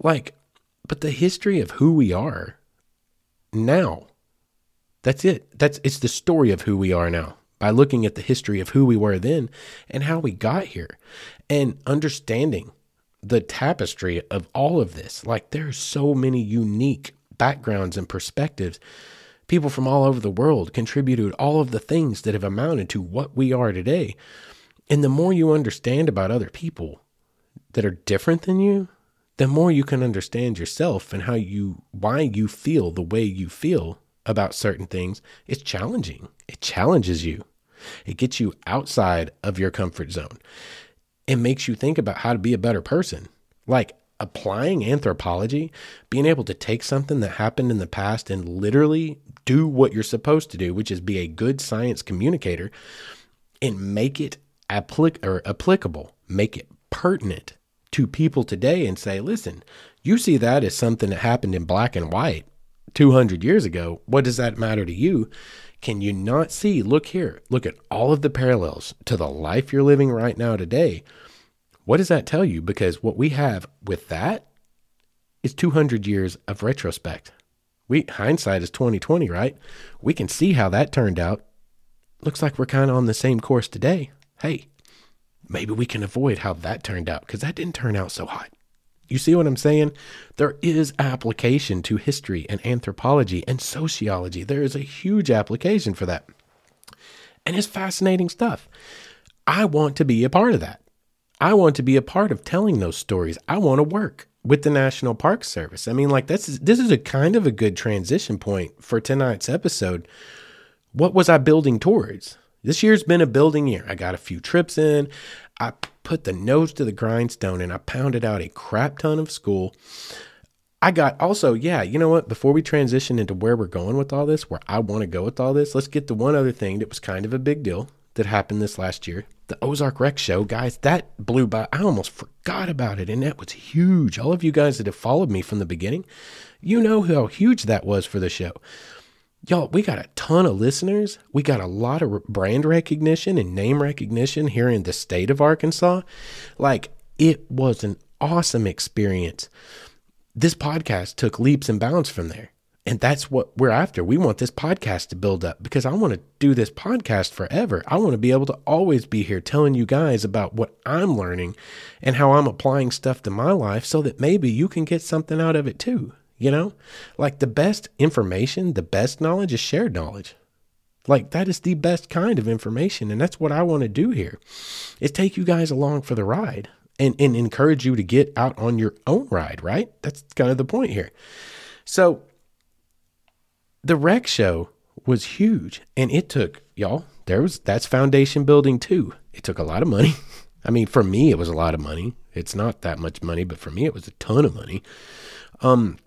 Like, but the history of who we are now, that's it. That's it's the story of who we are now by looking at the history of who we were then and how we got here and understanding the tapestry of all of this. Like there's so many unique backgrounds and perspectives. People from all over the world contributed all of the things that have amounted to what we are today. And the more you understand about other people that are different than you, the more you can understand yourself and how you why you feel the way you feel about certain things, it's challenging. It challenges you. It gets you outside of your comfort zone. It makes you think about how to be a better person. Like applying anthropology, being able to take something that happened in the past and literally do what you're supposed to do, which is be a good science communicator and make it applic- or applicable, make it pertinent to people today and say, listen, you see that as something that happened in black and white 200 years ago. What does that matter to you? Can you not see? Look here. Look at all of the parallels to the life you're living right now today. What does that tell you? Because what we have with that is 200 years of retrospect. We hindsight is 2020, right? We can see how that turned out. Looks like we're kind of on the same course today. Hey, maybe we can avoid how that turned out because that didn't turn out so hot. You see what I'm saying? There is application to history and anthropology and sociology. There is a huge application for that. And it's fascinating stuff. I want to be a part of that. I want to be a part of telling those stories. I want to work with the National Park Service. I mean, like this is this is a kind of a good transition point for tonight's episode. What was I building towards? This year's been a building year. I got a few trips in. I put the nose to the grindstone and I pounded out a crap ton of school. I got also, yeah, you know what? Before we transition into where we're going with all this, where I want to go with all this, let's get to one other thing that was kind of a big deal that happened this last year. The Ozark Rec Show, guys, that blew by. I almost forgot about it, and that was huge. All of you guys that have followed me from the beginning, you know how huge that was for the show y'all, we got a ton of listeners. We got a lot of brand recognition and name recognition here in the state of Arkansas. Like, it was an awesome experience. This podcast took leaps and bounds from there. And that's what we're after. We want this podcast to build up because I want to do this podcast forever. I want to be able to always be here telling you guys about what I'm learning and how I'm applying stuff to my life so that maybe you can get something out of it too. You know, like the best information, the best knowledge is shared knowledge. Like that is the best kind of information. And that's what I want to do here is take you guys along for the ride and, and encourage you to get out on your own ride, right? That's kind of the point here. So the rec show was huge and it took y'all there was that's foundation building too it took a lot of money i mean for me it was a lot of money it's not that much money but for me it was a ton of money um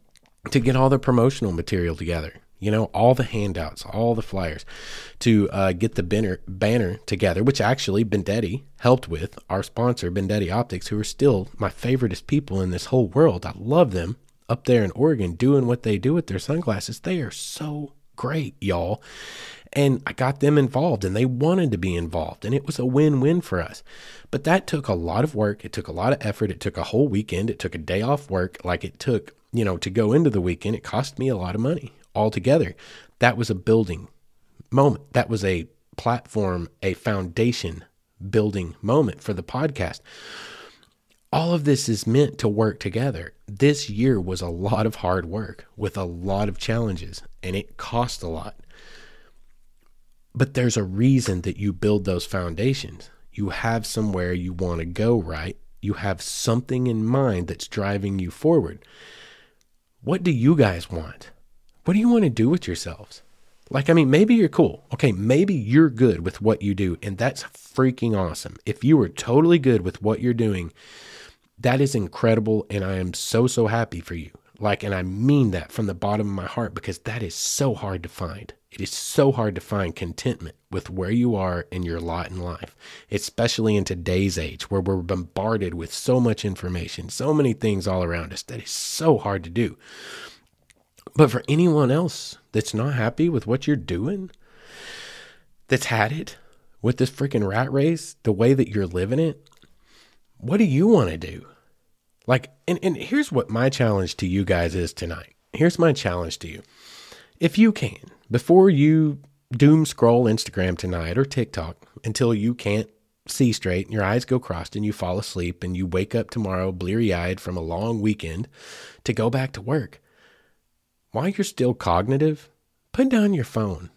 to get all the promotional material together you know all the handouts all the flyers to uh, get the banner banner together which actually bendetti helped with our sponsor bendetti optics who are still my favoriteest people in this whole world i love them up there in Oregon doing what they do with their sunglasses. They are so great, y'all. And I got them involved and they wanted to be involved. And it was a win win for us. But that took a lot of work. It took a lot of effort. It took a whole weekend. It took a day off work. Like it took, you know, to go into the weekend, it cost me a lot of money altogether. That was a building moment. That was a platform, a foundation building moment for the podcast all of this is meant to work together. This year was a lot of hard work with a lot of challenges, and it cost a lot. But there's a reason that you build those foundations. You have somewhere you want to go, right? You have something in mind that's driving you forward. What do you guys want? What do you want to do with yourselves? Like, I mean, maybe you're cool. Okay, maybe you're good with what you do, and that's freaking awesome. If you are totally good with what you're doing, that is incredible. And I am so, so happy for you. Like, and I mean that from the bottom of my heart because that is so hard to find. It is so hard to find contentment with where you are in your lot in life, especially in today's age where we're bombarded with so much information, so many things all around us that is so hard to do. But for anyone else that's not happy with what you're doing, that's had it with this freaking rat race, the way that you're living it, what do you want to do? Like, and, and here's what my challenge to you guys is tonight. Here's my challenge to you. If you can, before you doom scroll Instagram tonight or TikTok until you can't see straight and your eyes go crossed and you fall asleep and you wake up tomorrow bleary eyed from a long weekend to go back to work, while you're still cognitive, put down your phone.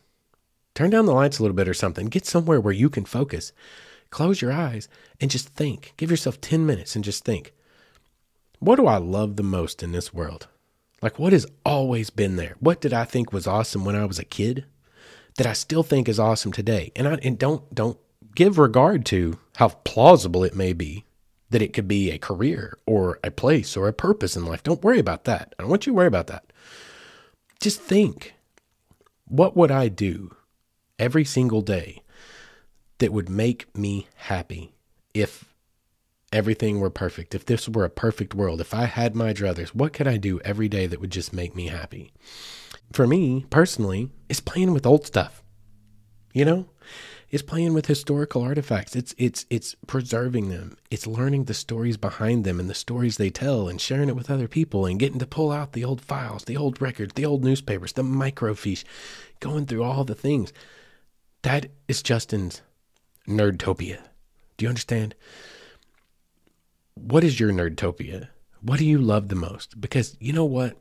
Turn down the lights a little bit or something. Get somewhere where you can focus close your eyes and just think. Give yourself 10 minutes and just think. What do I love the most in this world? Like, what has always been there? What did I think was awesome when I was a kid that I still think is awesome today? And, I, and don't, don't give regard to how plausible it may be that it could be a career or a place or a purpose in life. Don't worry about that. I don't want you to worry about that. Just think what would I do every single day that would make me happy if everything were perfect, if this were a perfect world, if I had my druthers, what could I do every day that would just make me happy? For me personally, it's playing with old stuff. You know? It's playing with historical artifacts. It's it's it's preserving them. It's learning the stories behind them and the stories they tell and sharing it with other people and getting to pull out the old files, the old records, the old newspapers, the microfiche, going through all the things. That is Justin's nerdtopia. Do you understand? What is your nerdtopia? What do you love the most? Because you know what?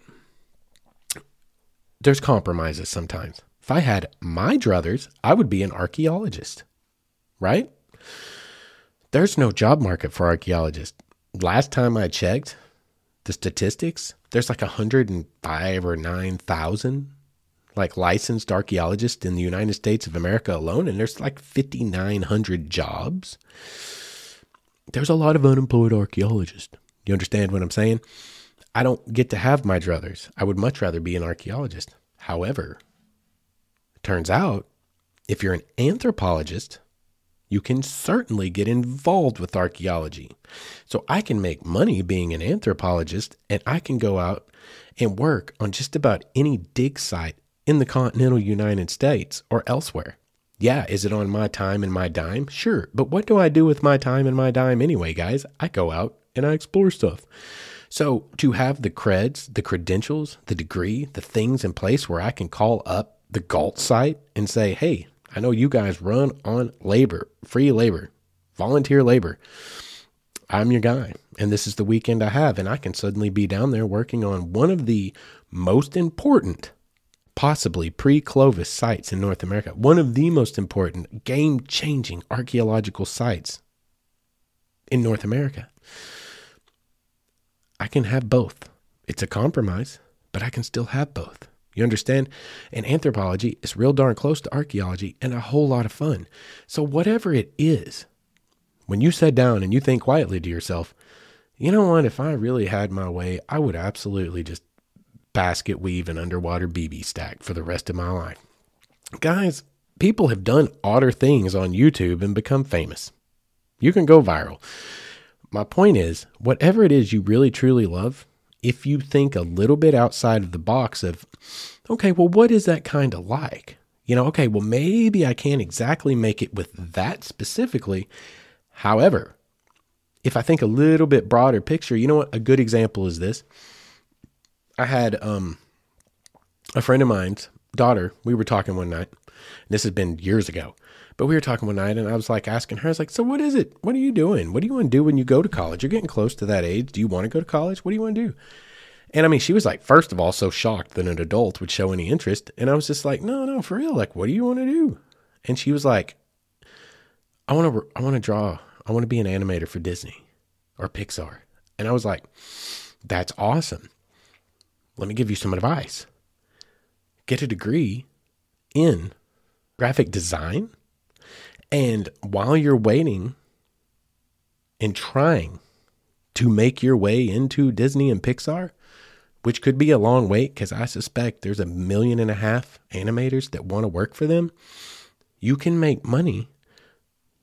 There's compromises sometimes. If I had my druthers, I would be an archaeologist, right? There's no job market for archaeologists. Last time I checked the statistics, there's like 105 or 9,000 like licensed archaeologists in the United States of America alone, and there's like 5,900 jobs. There's a lot of unemployed archaeologists. You understand what I'm saying? I don't get to have my druthers. I would much rather be an archaeologist. However, turns out if you're an anthropologist, you can certainly get involved with archaeology. So I can make money being an anthropologist and I can go out and work on just about any dig site in the continental United States or elsewhere. Yeah, is it on my time and my dime? Sure, but what do I do with my time and my dime anyway, guys? I go out and I explore stuff. So to have the creds, the credentials, the degree, the things in place where I can call up the Gault site and say, hey, I know you guys run on labor, free labor, volunteer labor. I'm your guy. And this is the weekend I have. And I can suddenly be down there working on one of the most important, possibly pre Clovis sites in North America, one of the most important, game changing archaeological sites in North America. I can have both. It's a compromise, but I can still have both. You understand? And anthropology is real darn close to archaeology and a whole lot of fun. So, whatever it is, when you sit down and you think quietly to yourself, you know what? If I really had my way, I would absolutely just basket weave and underwater BB stack for the rest of my life. Guys, people have done odder things on YouTube and become famous. You can go viral. My point is, whatever it is you really truly love, if you think a little bit outside of the box of, okay, well, what is that kind of like? You know, okay, well, maybe I can't exactly make it with that specifically. However, if I think a little bit broader picture, you know what? A good example is this. I had um, a friend of mine's daughter, we were talking one night. and This has been years ago. But we were talking one night and I was like asking her, I was like, So what is it? What are you doing? What do you want to do when you go to college? You're getting close to that age. Do you want to go to college? What do you want to do? And I mean, she was like, first of all, so shocked that an adult would show any interest. And I was just like, no, no, for real. Like, what do you want to do? And she was like, I want to, I want to draw. I want to be an animator for Disney or Pixar. And I was like, that's awesome. Let me give you some advice. Get a degree in graphic design and while you're waiting and trying to make your way into Disney and Pixar, which could be a long wait because I suspect there's a million and a half animators that want to work for them, you can make money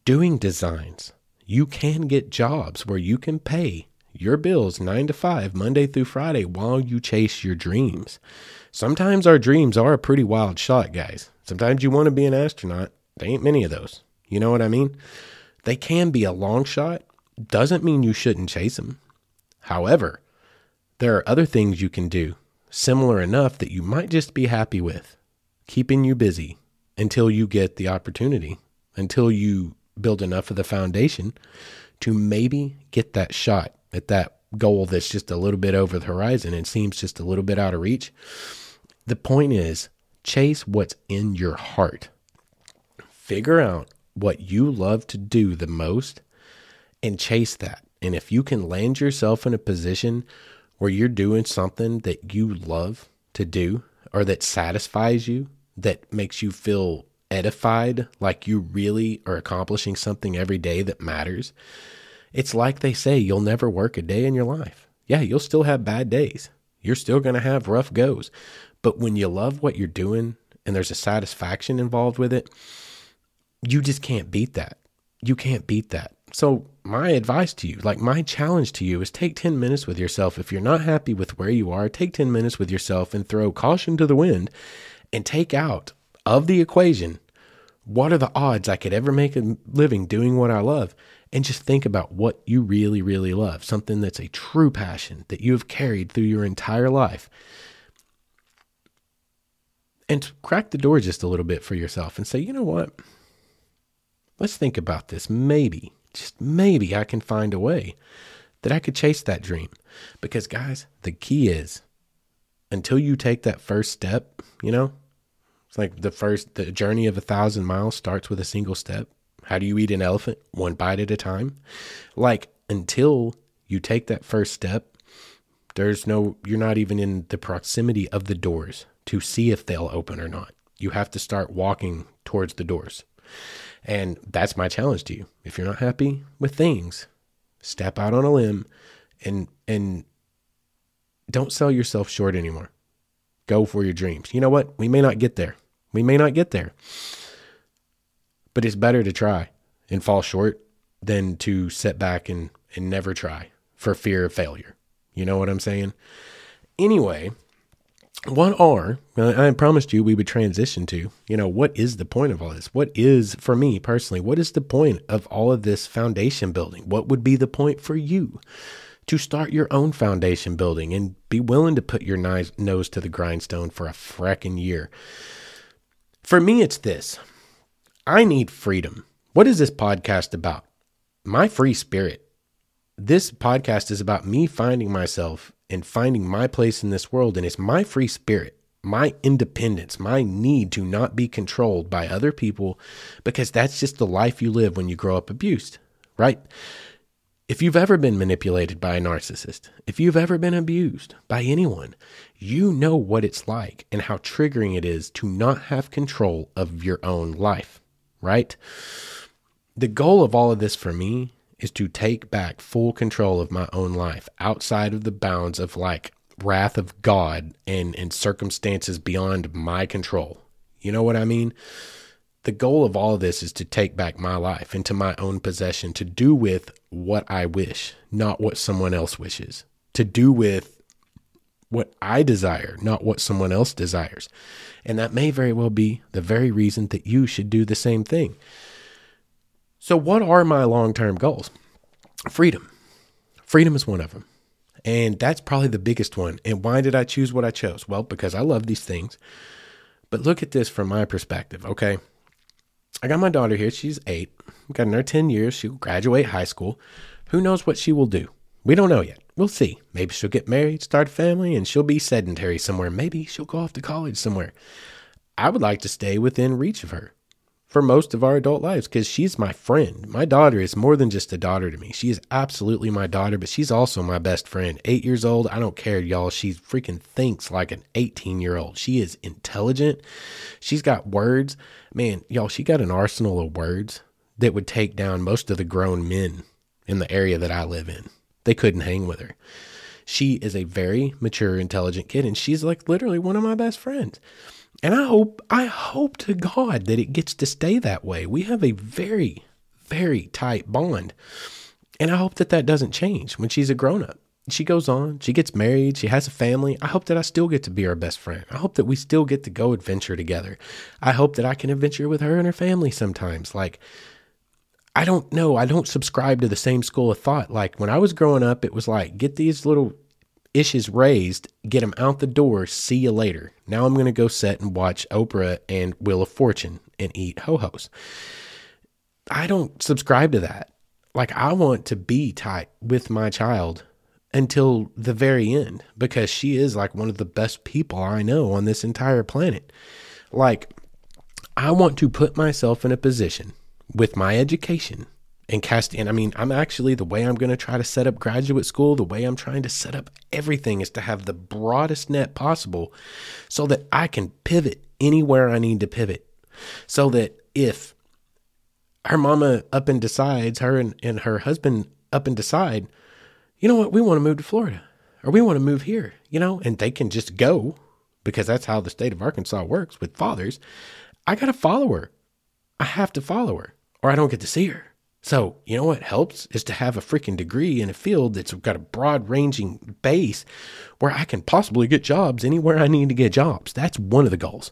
doing designs. You can get jobs where you can pay your bills nine to five, Monday through Friday, while you chase your dreams. Sometimes our dreams are a pretty wild shot, guys. Sometimes you want to be an astronaut. There ain't many of those. You know what I mean? They can be a long shot, doesn't mean you shouldn't chase them. However, there are other things you can do, similar enough that you might just be happy with, keeping you busy until you get the opportunity, until you build enough of the foundation to maybe get that shot at that goal that's just a little bit over the horizon and seems just a little bit out of reach. The point is, chase what's in your heart. Figure out what you love to do the most and chase that. And if you can land yourself in a position where you're doing something that you love to do or that satisfies you, that makes you feel edified, like you really are accomplishing something every day that matters, it's like they say you'll never work a day in your life. Yeah, you'll still have bad days. You're still going to have rough goes. But when you love what you're doing and there's a satisfaction involved with it, you just can't beat that. You can't beat that. So, my advice to you, like my challenge to you, is take 10 minutes with yourself. If you're not happy with where you are, take 10 minutes with yourself and throw caution to the wind and take out of the equation what are the odds I could ever make a living doing what I love? And just think about what you really, really love something that's a true passion that you have carried through your entire life. And crack the door just a little bit for yourself and say, you know what? Let's think about this. Maybe, just maybe I can find a way that I could chase that dream. Because, guys, the key is until you take that first step, you know, it's like the first, the journey of a thousand miles starts with a single step. How do you eat an elephant? One bite at a time. Like, until you take that first step, there's no, you're not even in the proximity of the doors to see if they'll open or not. You have to start walking towards the doors. And that's my challenge to you. If you're not happy with things, step out on a limb and and don't sell yourself short anymore. Go for your dreams. You know what? We may not get there. We may not get there. But it's better to try and fall short than to sit back and, and never try for fear of failure. You know what I'm saying? Anyway, what are I promised you we would transition to, you know, what is the point of all this? What is for me personally, what is the point of all of this foundation building? What would be the point for you to start your own foundation building and be willing to put your nose to the grindstone for a fracking year. For me, it's this I need freedom. What is this podcast about? My free spirit. This podcast is about me finding myself and finding my place in this world, and it's my free spirit my independence, my need to not be controlled by other people, because that's just the life you live when you grow up abused, right? If you've ever been manipulated by a narcissist, if you've ever been abused by anyone, you know what it's like and how triggering it is to not have control of your own life, right? The goal of all of this for me is to take back full control of my own life outside of the bounds of like wrath of God and, and circumstances beyond my control. You know what I mean? The goal of all of this is to take back my life into my own possession, to do with what I wish, not what someone else wishes, to do with what I desire, not what someone else desires. And that may very well be the very reason that you should do the same thing. So, what are my long term goals? Freedom. Freedom is one of them. And that's probably the biggest one. And why did I choose what I chose? Well, because I love these things. But look at this from my perspective, okay? I got my daughter here. She's eight. We've got another 10 years. She'll graduate high school. Who knows what she will do? We don't know yet. We'll see. Maybe she'll get married, start a family, and she'll be sedentary somewhere. Maybe she'll go off to college somewhere. I would like to stay within reach of her for most of our adult lives because she's my friend. My daughter is more than just a daughter to me. She is absolutely my daughter, but she's also my best friend. Eight years old, I don't care, y'all. She freaking thinks like an 18 year old. She is intelligent. She's got words. Man, y'all, she got an arsenal of words that would take down most of the grown men in the area that I live in. They couldn't hang with her. She is a very mature, intelligent kid, and she's like literally one of my best friends. And I hope, I hope to God that it gets to stay that way. We have a very, very tight bond. And I hope that that doesn't change when she's a grown up. She goes on, she gets married, she has a family. I hope that I still get to be her best friend. I hope that we still get to go adventure together. I hope that I can adventure with her and her family sometimes. Like, I don't know. I don't subscribe to the same school of thought. Like, when I was growing up, it was like, get these little issues raised, get them out the door, see you later. Now I'm going to go sit and watch Oprah and Wheel of Fortune and eat ho hos. I don't subscribe to that. Like, I want to be tight with my child until the very end because she is like one of the best people I know on this entire planet. Like, I want to put myself in a position with my education and cast and I mean, I'm actually the way I'm going to try to set up graduate school, the way I'm trying to set up everything is to have the broadest net possible so that I can pivot anywhere I need to pivot. So that if her mama up and decides, her and, and her husband up and decide, you know what, we want to move to Florida or we want to move here, you know, and they can just go because that's how the state of Arkansas works with fathers. I got to follow her. I have to follow her or I don't get to see her. So, you know what helps is to have a freaking degree in a field that's got a broad ranging base where I can possibly get jobs anywhere I need to get jobs. That's one of the goals.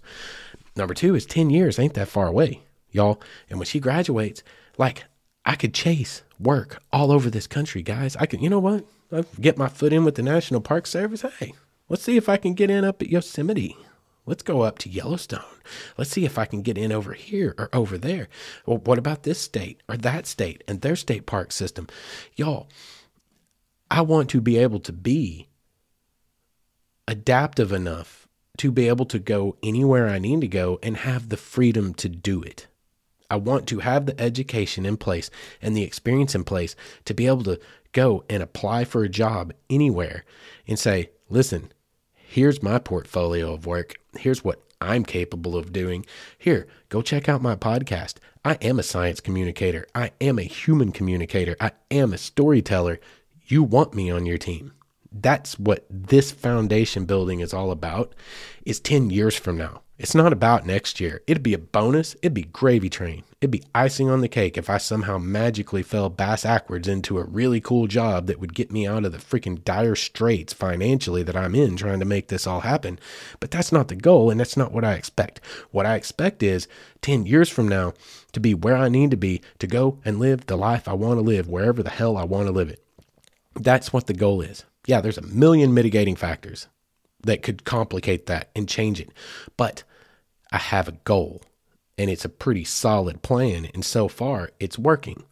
Number two is 10 years ain't that far away, y'all. And when she graduates, like I could chase work all over this country, guys. I can, you know what? I get my foot in with the National Park Service. Hey, let's see if I can get in up at Yosemite. Let's go up to Yellowstone. Let's see if I can get in over here or over there. Well, what about this state or that state and their state park system? Y'all, I want to be able to be adaptive enough to be able to go anywhere I need to go and have the freedom to do it. I want to have the education in place and the experience in place to be able to go and apply for a job anywhere and say, listen, Here's my portfolio of work. Here's what I'm capable of doing. Here, go check out my podcast. I am a science communicator. I am a human communicator. I am a storyteller. You want me on your team. That's what this foundation building is all about. Is 10 years from now. It's not about next year. It'd be a bonus. It'd be gravy train. It'd be icing on the cake if I somehow magically fell bass backwards into a really cool job that would get me out of the freaking dire straits financially that I'm in trying to make this all happen. But that's not the goal, and that's not what I expect. What I expect is 10 years from now to be where I need to be to go and live the life I want to live, wherever the hell I want to live it. That's what the goal is. Yeah, there's a million mitigating factors that could complicate that and change it. But I have a goal and it's a pretty solid plan. And so far, it's working.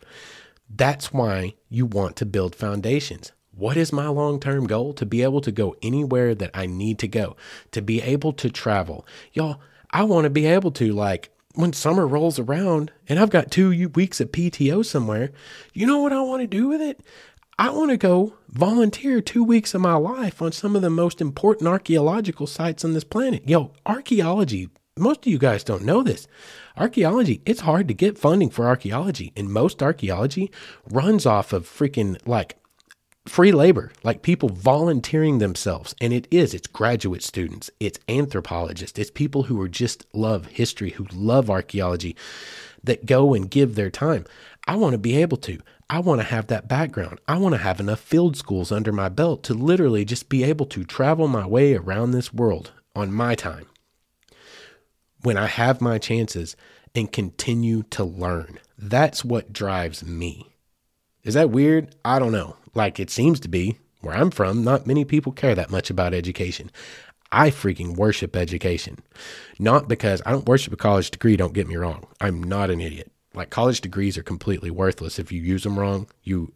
That's why you want to build foundations. What is my long term goal? To be able to go anywhere that I need to go, to be able to travel. Y'all, I want to be able to, like, when summer rolls around and I've got two weeks of PTO somewhere, you know what I want to do with it? I want to go volunteer two weeks of my life on some of the most important archaeological sites on this planet. Yo, archaeology, most of you guys don't know this. Archaeology, it's hard to get funding for archaeology, and most archaeology runs off of freaking like free labor, like people volunteering themselves. And it is, it's graduate students, it's anthropologists, it's people who are just love history, who love archaeology, that go and give their time. I want to be able to. I want to have that background. I want to have enough field schools under my belt to literally just be able to travel my way around this world on my time when I have my chances and continue to learn. That's what drives me. Is that weird? I don't know. Like it seems to be. Where I'm from, not many people care that much about education. I freaking worship education. Not because I don't worship a college degree, don't get me wrong. I'm not an idiot. Like college degrees are completely worthless if you use them wrong, you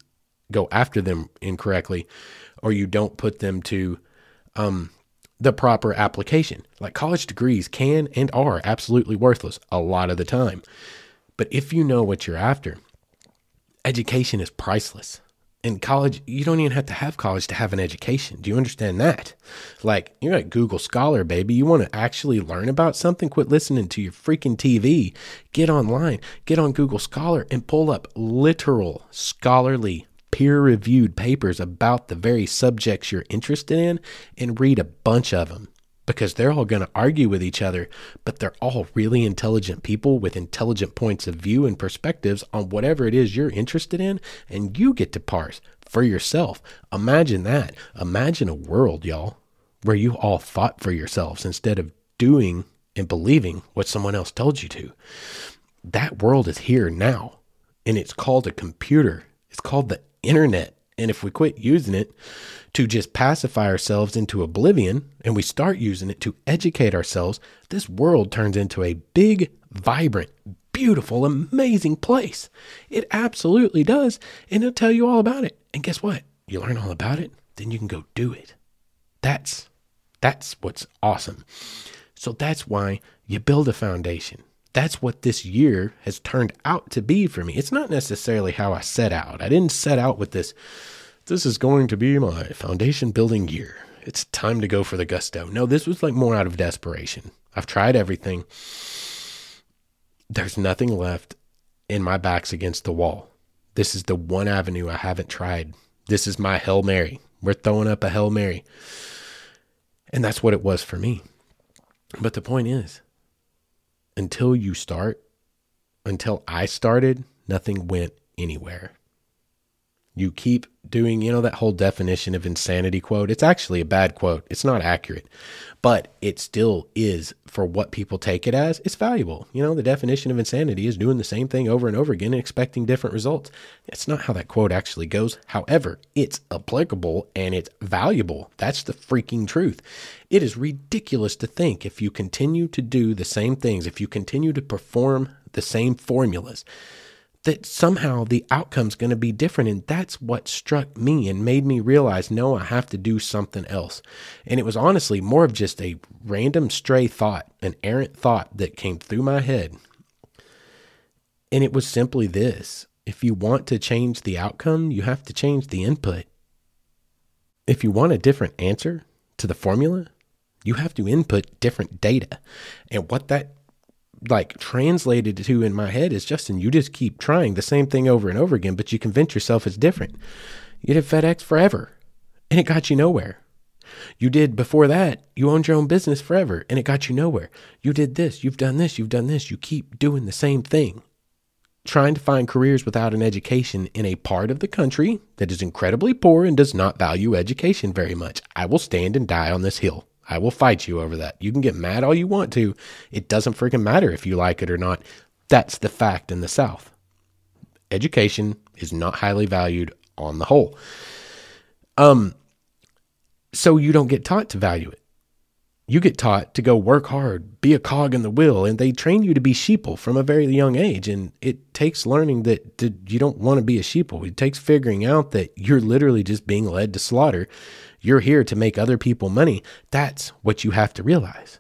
go after them incorrectly, or you don't put them to um, the proper application. Like college degrees can and are absolutely worthless a lot of the time. But if you know what you're after, education is priceless. In college, you don't even have to have college to have an education. Do you understand that? Like, you're at Google Scholar, baby. You want to actually learn about something? Quit listening to your freaking TV. Get online, get on Google Scholar, and pull up literal scholarly peer reviewed papers about the very subjects you're interested in and read a bunch of them because they're all going to argue with each other, but they're all really intelligent people with intelligent points of view and perspectives on whatever it is you're interested in, and you get to parse for yourself. Imagine that. Imagine a world, y'all, where you all thought for yourselves instead of doing and believing what someone else told you to. That world is here now, and it's called a computer. It's called the internet. And if we quit using it to just pacify ourselves into oblivion and we start using it to educate ourselves, this world turns into a big, vibrant, beautiful, amazing place. It absolutely does. And it'll tell you all about it. And guess what? You learn all about it, then you can go do it. That's that's what's awesome. So that's why you build a foundation that's what this year has turned out to be for me. It's not necessarily how I set out. I didn't set out with this. This is going to be my foundation building year. It's time to go for the gusto. No, this was like more out of desperation. I've tried everything. There's nothing left, and my back's against the wall. This is the one avenue I haven't tried. This is my Hail Mary. We're throwing up a Hail Mary. And that's what it was for me. But the point is, until you start, until I started, nothing went anywhere. You keep doing, you know, that whole definition of insanity quote. It's actually a bad quote. It's not accurate, but it still is for what people take it as. It's valuable. You know, the definition of insanity is doing the same thing over and over again and expecting different results. That's not how that quote actually goes. However, it's applicable and it's valuable. That's the freaking truth. It is ridiculous to think if you continue to do the same things, if you continue to perform the same formulas, that somehow the outcome's going to be different. And that's what struck me and made me realize no, I have to do something else. And it was honestly more of just a random stray thought, an errant thought that came through my head. And it was simply this if you want to change the outcome, you have to change the input. If you want a different answer to the formula, you have to input different data. And what that like translated to in my head is Justin, you just keep trying the same thing over and over again, but you convince yourself it's different. You did FedEx forever and it got you nowhere. You did before that, you owned your own business forever and it got you nowhere. You did this, you've done this, you've done this. You keep doing the same thing. Trying to find careers without an education in a part of the country that is incredibly poor and does not value education very much. I will stand and die on this hill. I will fight you over that. You can get mad all you want to. It doesn't freaking matter if you like it or not. That's the fact in the South. Education is not highly valued on the whole. Um, so you don't get taught to value it. You get taught to go work hard, be a cog in the wheel, and they train you to be sheeple from a very young age. And it takes learning that you don't want to be a sheeple. It takes figuring out that you're literally just being led to slaughter. You're here to make other people money. That's what you have to realize.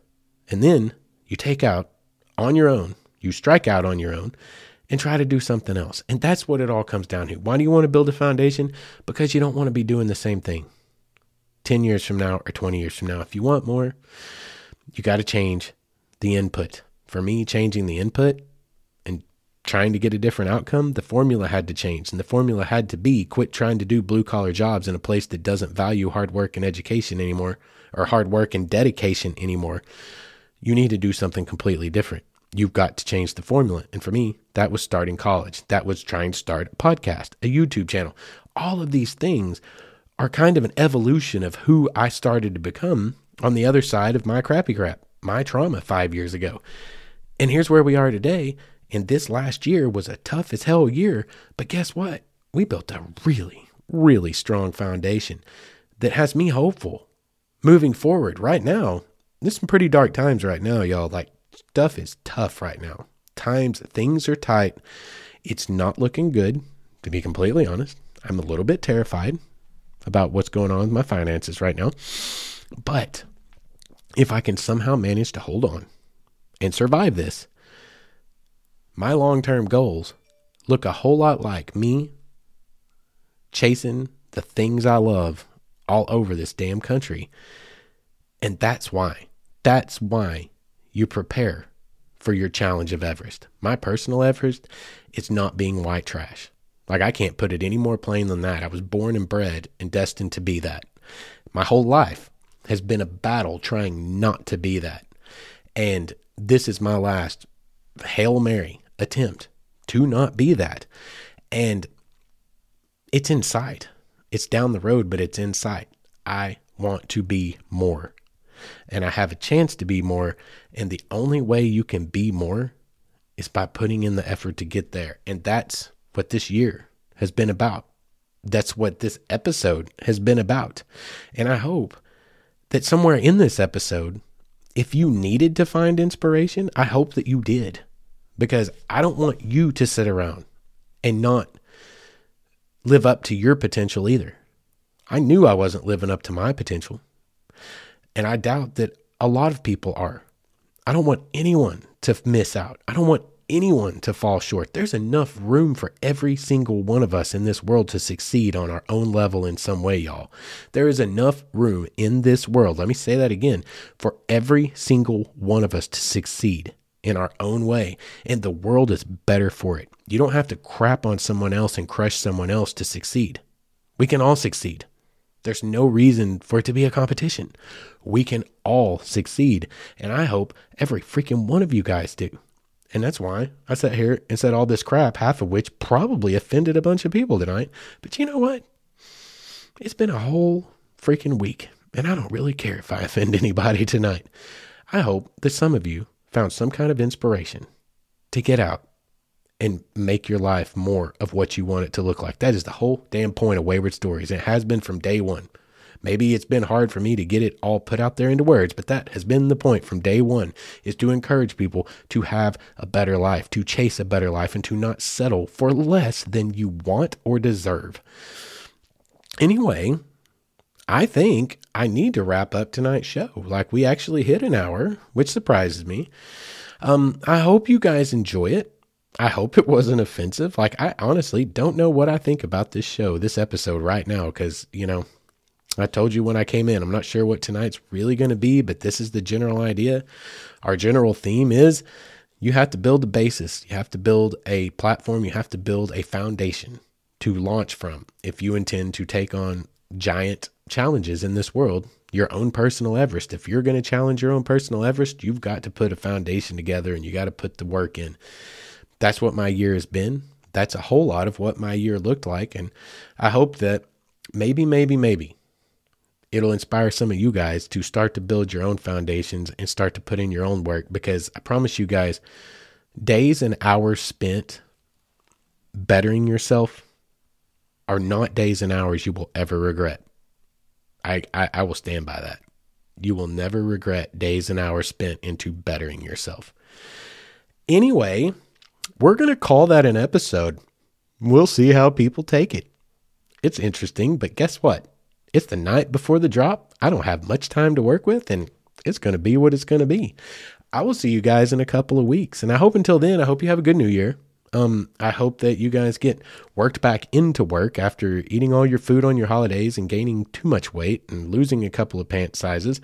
And then you take out on your own, you strike out on your own, and try to do something else. And that's what it all comes down to. Why do you want to build a foundation? Because you don't want to be doing the same thing. 10 years from now or 20 years from now. If you want more, you got to change the input. For me, changing the input trying to get a different outcome, the formula had to change. And the formula had to be quit trying to do blue collar jobs in a place that doesn't value hard work and education anymore, or hard work and dedication anymore. You need to do something completely different. You've got to change the formula. And for me, that was starting college. That was trying to start a podcast, a YouTube channel. All of these things are kind of an evolution of who I started to become on the other side of my crappy crap, my trauma five years ago. And here's where we are today. And this last year was a tough as hell year. But guess what? We built a really, really strong foundation that has me hopeful moving forward right now. There's some pretty dark times right now, y'all. Like stuff is tough right now. Times, things are tight. It's not looking good, to be completely honest. I'm a little bit terrified about what's going on with my finances right now. But if I can somehow manage to hold on and survive this, my long term goals look a whole lot like me chasing the things I love all over this damn country. And that's why, that's why you prepare for your challenge of Everest. My personal Everest is not being white trash. Like I can't put it any more plain than that. I was born and bred and destined to be that. My whole life has been a battle trying not to be that. And this is my last Hail Mary attempt to not be that. And it's in sight. It's down the road, but it's in sight. I want to be more. And I have a chance to be more. And the only way you can be more is by putting in the effort to get there. And that's what this year has been about. That's what this episode has been about. And I hope that somewhere in this episode, if you needed to find inspiration, I hope that you did. Because I don't want you to sit around and not live up to your potential either. I knew I wasn't living up to my potential. And I doubt that a lot of people are. I don't want anyone to miss out. I don't want anyone to fall short. There's enough room for every single one of us in this world to succeed on our own level in some way, y'all. There is enough room in this world, let me say that again, for every single one of us to succeed in our own way. And the world is better for it. You don't have to crap on someone else and crush someone else to succeed. We can all succeed. There's no reason for it to be a competition. We can all succeed. And I hope every freaking one of you guys do. And that's why I sat here and said all this crap, half of which probably offended a bunch of people tonight. But you know what? It's been a whole freaking week, and I don't really care if I offend anybody tonight. I hope that some of you found some kind of inspiration to get out and make your life more of what you want it to look like. That is the whole damn point of Wayward Stories. It has been from day one. Maybe it's been hard for me to get it all put out there into words, but that has been the point from day one is to encourage people to have a better life, to chase a better life, and to not settle for less than you want or deserve. Anyway, I think I need to wrap up tonight's show. Like we actually hit an hour, which surprises me. Um, I hope you guys enjoy it. I hope it wasn't offensive. Like I honestly don't know what I think about this show, this episode right now, because you know I told you when I came in, I'm not sure what tonight's really going to be, but this is the general idea. Our general theme is you have to build a basis, you have to build a platform, you have to build a foundation to launch from if you intend to take on giant challenges in this world, your own personal Everest. If you're going to challenge your own personal Everest, you've got to put a foundation together and you got to put the work in. That's what my year has been. That's a whole lot of what my year looked like. And I hope that maybe, maybe, maybe it'll inspire some of you guys to start to build your own foundations and start to put in your own work because I promise you guys, days and hours spent bettering yourself are not days and hours you will ever regret. I, I, I will stand by that. You will never regret days and hours spent into bettering yourself. Anyway, we're going to call that an episode. We'll see how people take it. It's interesting, but guess what? It's the night before the drop. I don't have much time to work with, and it's going to be what it's going to be. I will see you guys in a couple of weeks. And I hope until then, I hope you have a good new year. Um, I hope that you guys get worked back into work after eating all your food on your holidays and gaining too much weight and losing a couple of pant sizes,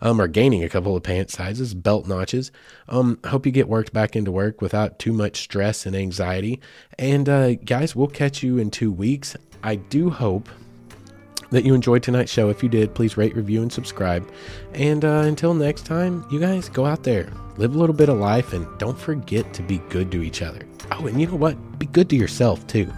um, or gaining a couple of pant sizes, belt notches. Um, hope you get worked back into work without too much stress and anxiety. And uh, guys, we'll catch you in two weeks. I do hope that you enjoyed tonight's show. If you did, please rate, review, and subscribe. And uh, until next time, you guys go out there, live a little bit of life, and don't forget to be good to each other. Oh, and you know what? Be good to yourself too.